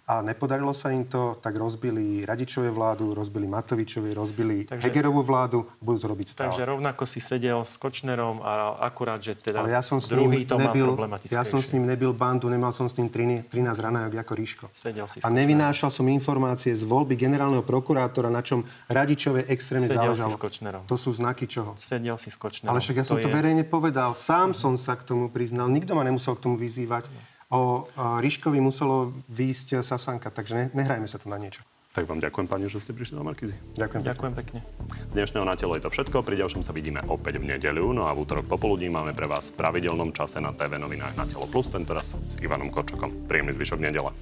A nepodarilo sa im to, tak rozbili Radičové vládu, rozbili Matovičovi, rozbili takže, Hegerovú vládu, budú to robiť stále. Takže rovnako si sedel s Kočnerom a akurát, že teda Ale ja som s druhý ním to má nebil, problematické. ja som s ním nebil bandu, nemal som s ním 13 ranajok ako Ríško. Sedel si A nevynášal som informácie z voľby generálneho prokurátora, na čom Radičové extrémne Sedel si záležalo. s Kočnerom. To sú znaky čoho? Sedel si s Kočnerom. Ale však ja som to, je... verejne povedal. Sám som sa k tomu priznal. Nikto ma nemusel k tomu vyzývať. O Ríškovi muselo výjsť Sasanka, takže ne, nehrajme sa tu na niečo. Tak vám ďakujem, pani, že ste prišli na Markizy. Ďakujem. Ďakujem pekne. Z dnešného na telo je to všetko. Pri ďalšom sa vidíme opäť v nedeľu. No a v útorok popoludní máme pre vás v pravidelnom čase na TV novinách na Telo Plus, tentoraz s Ivanom Korčokom. Príjemný zvyšok nedele.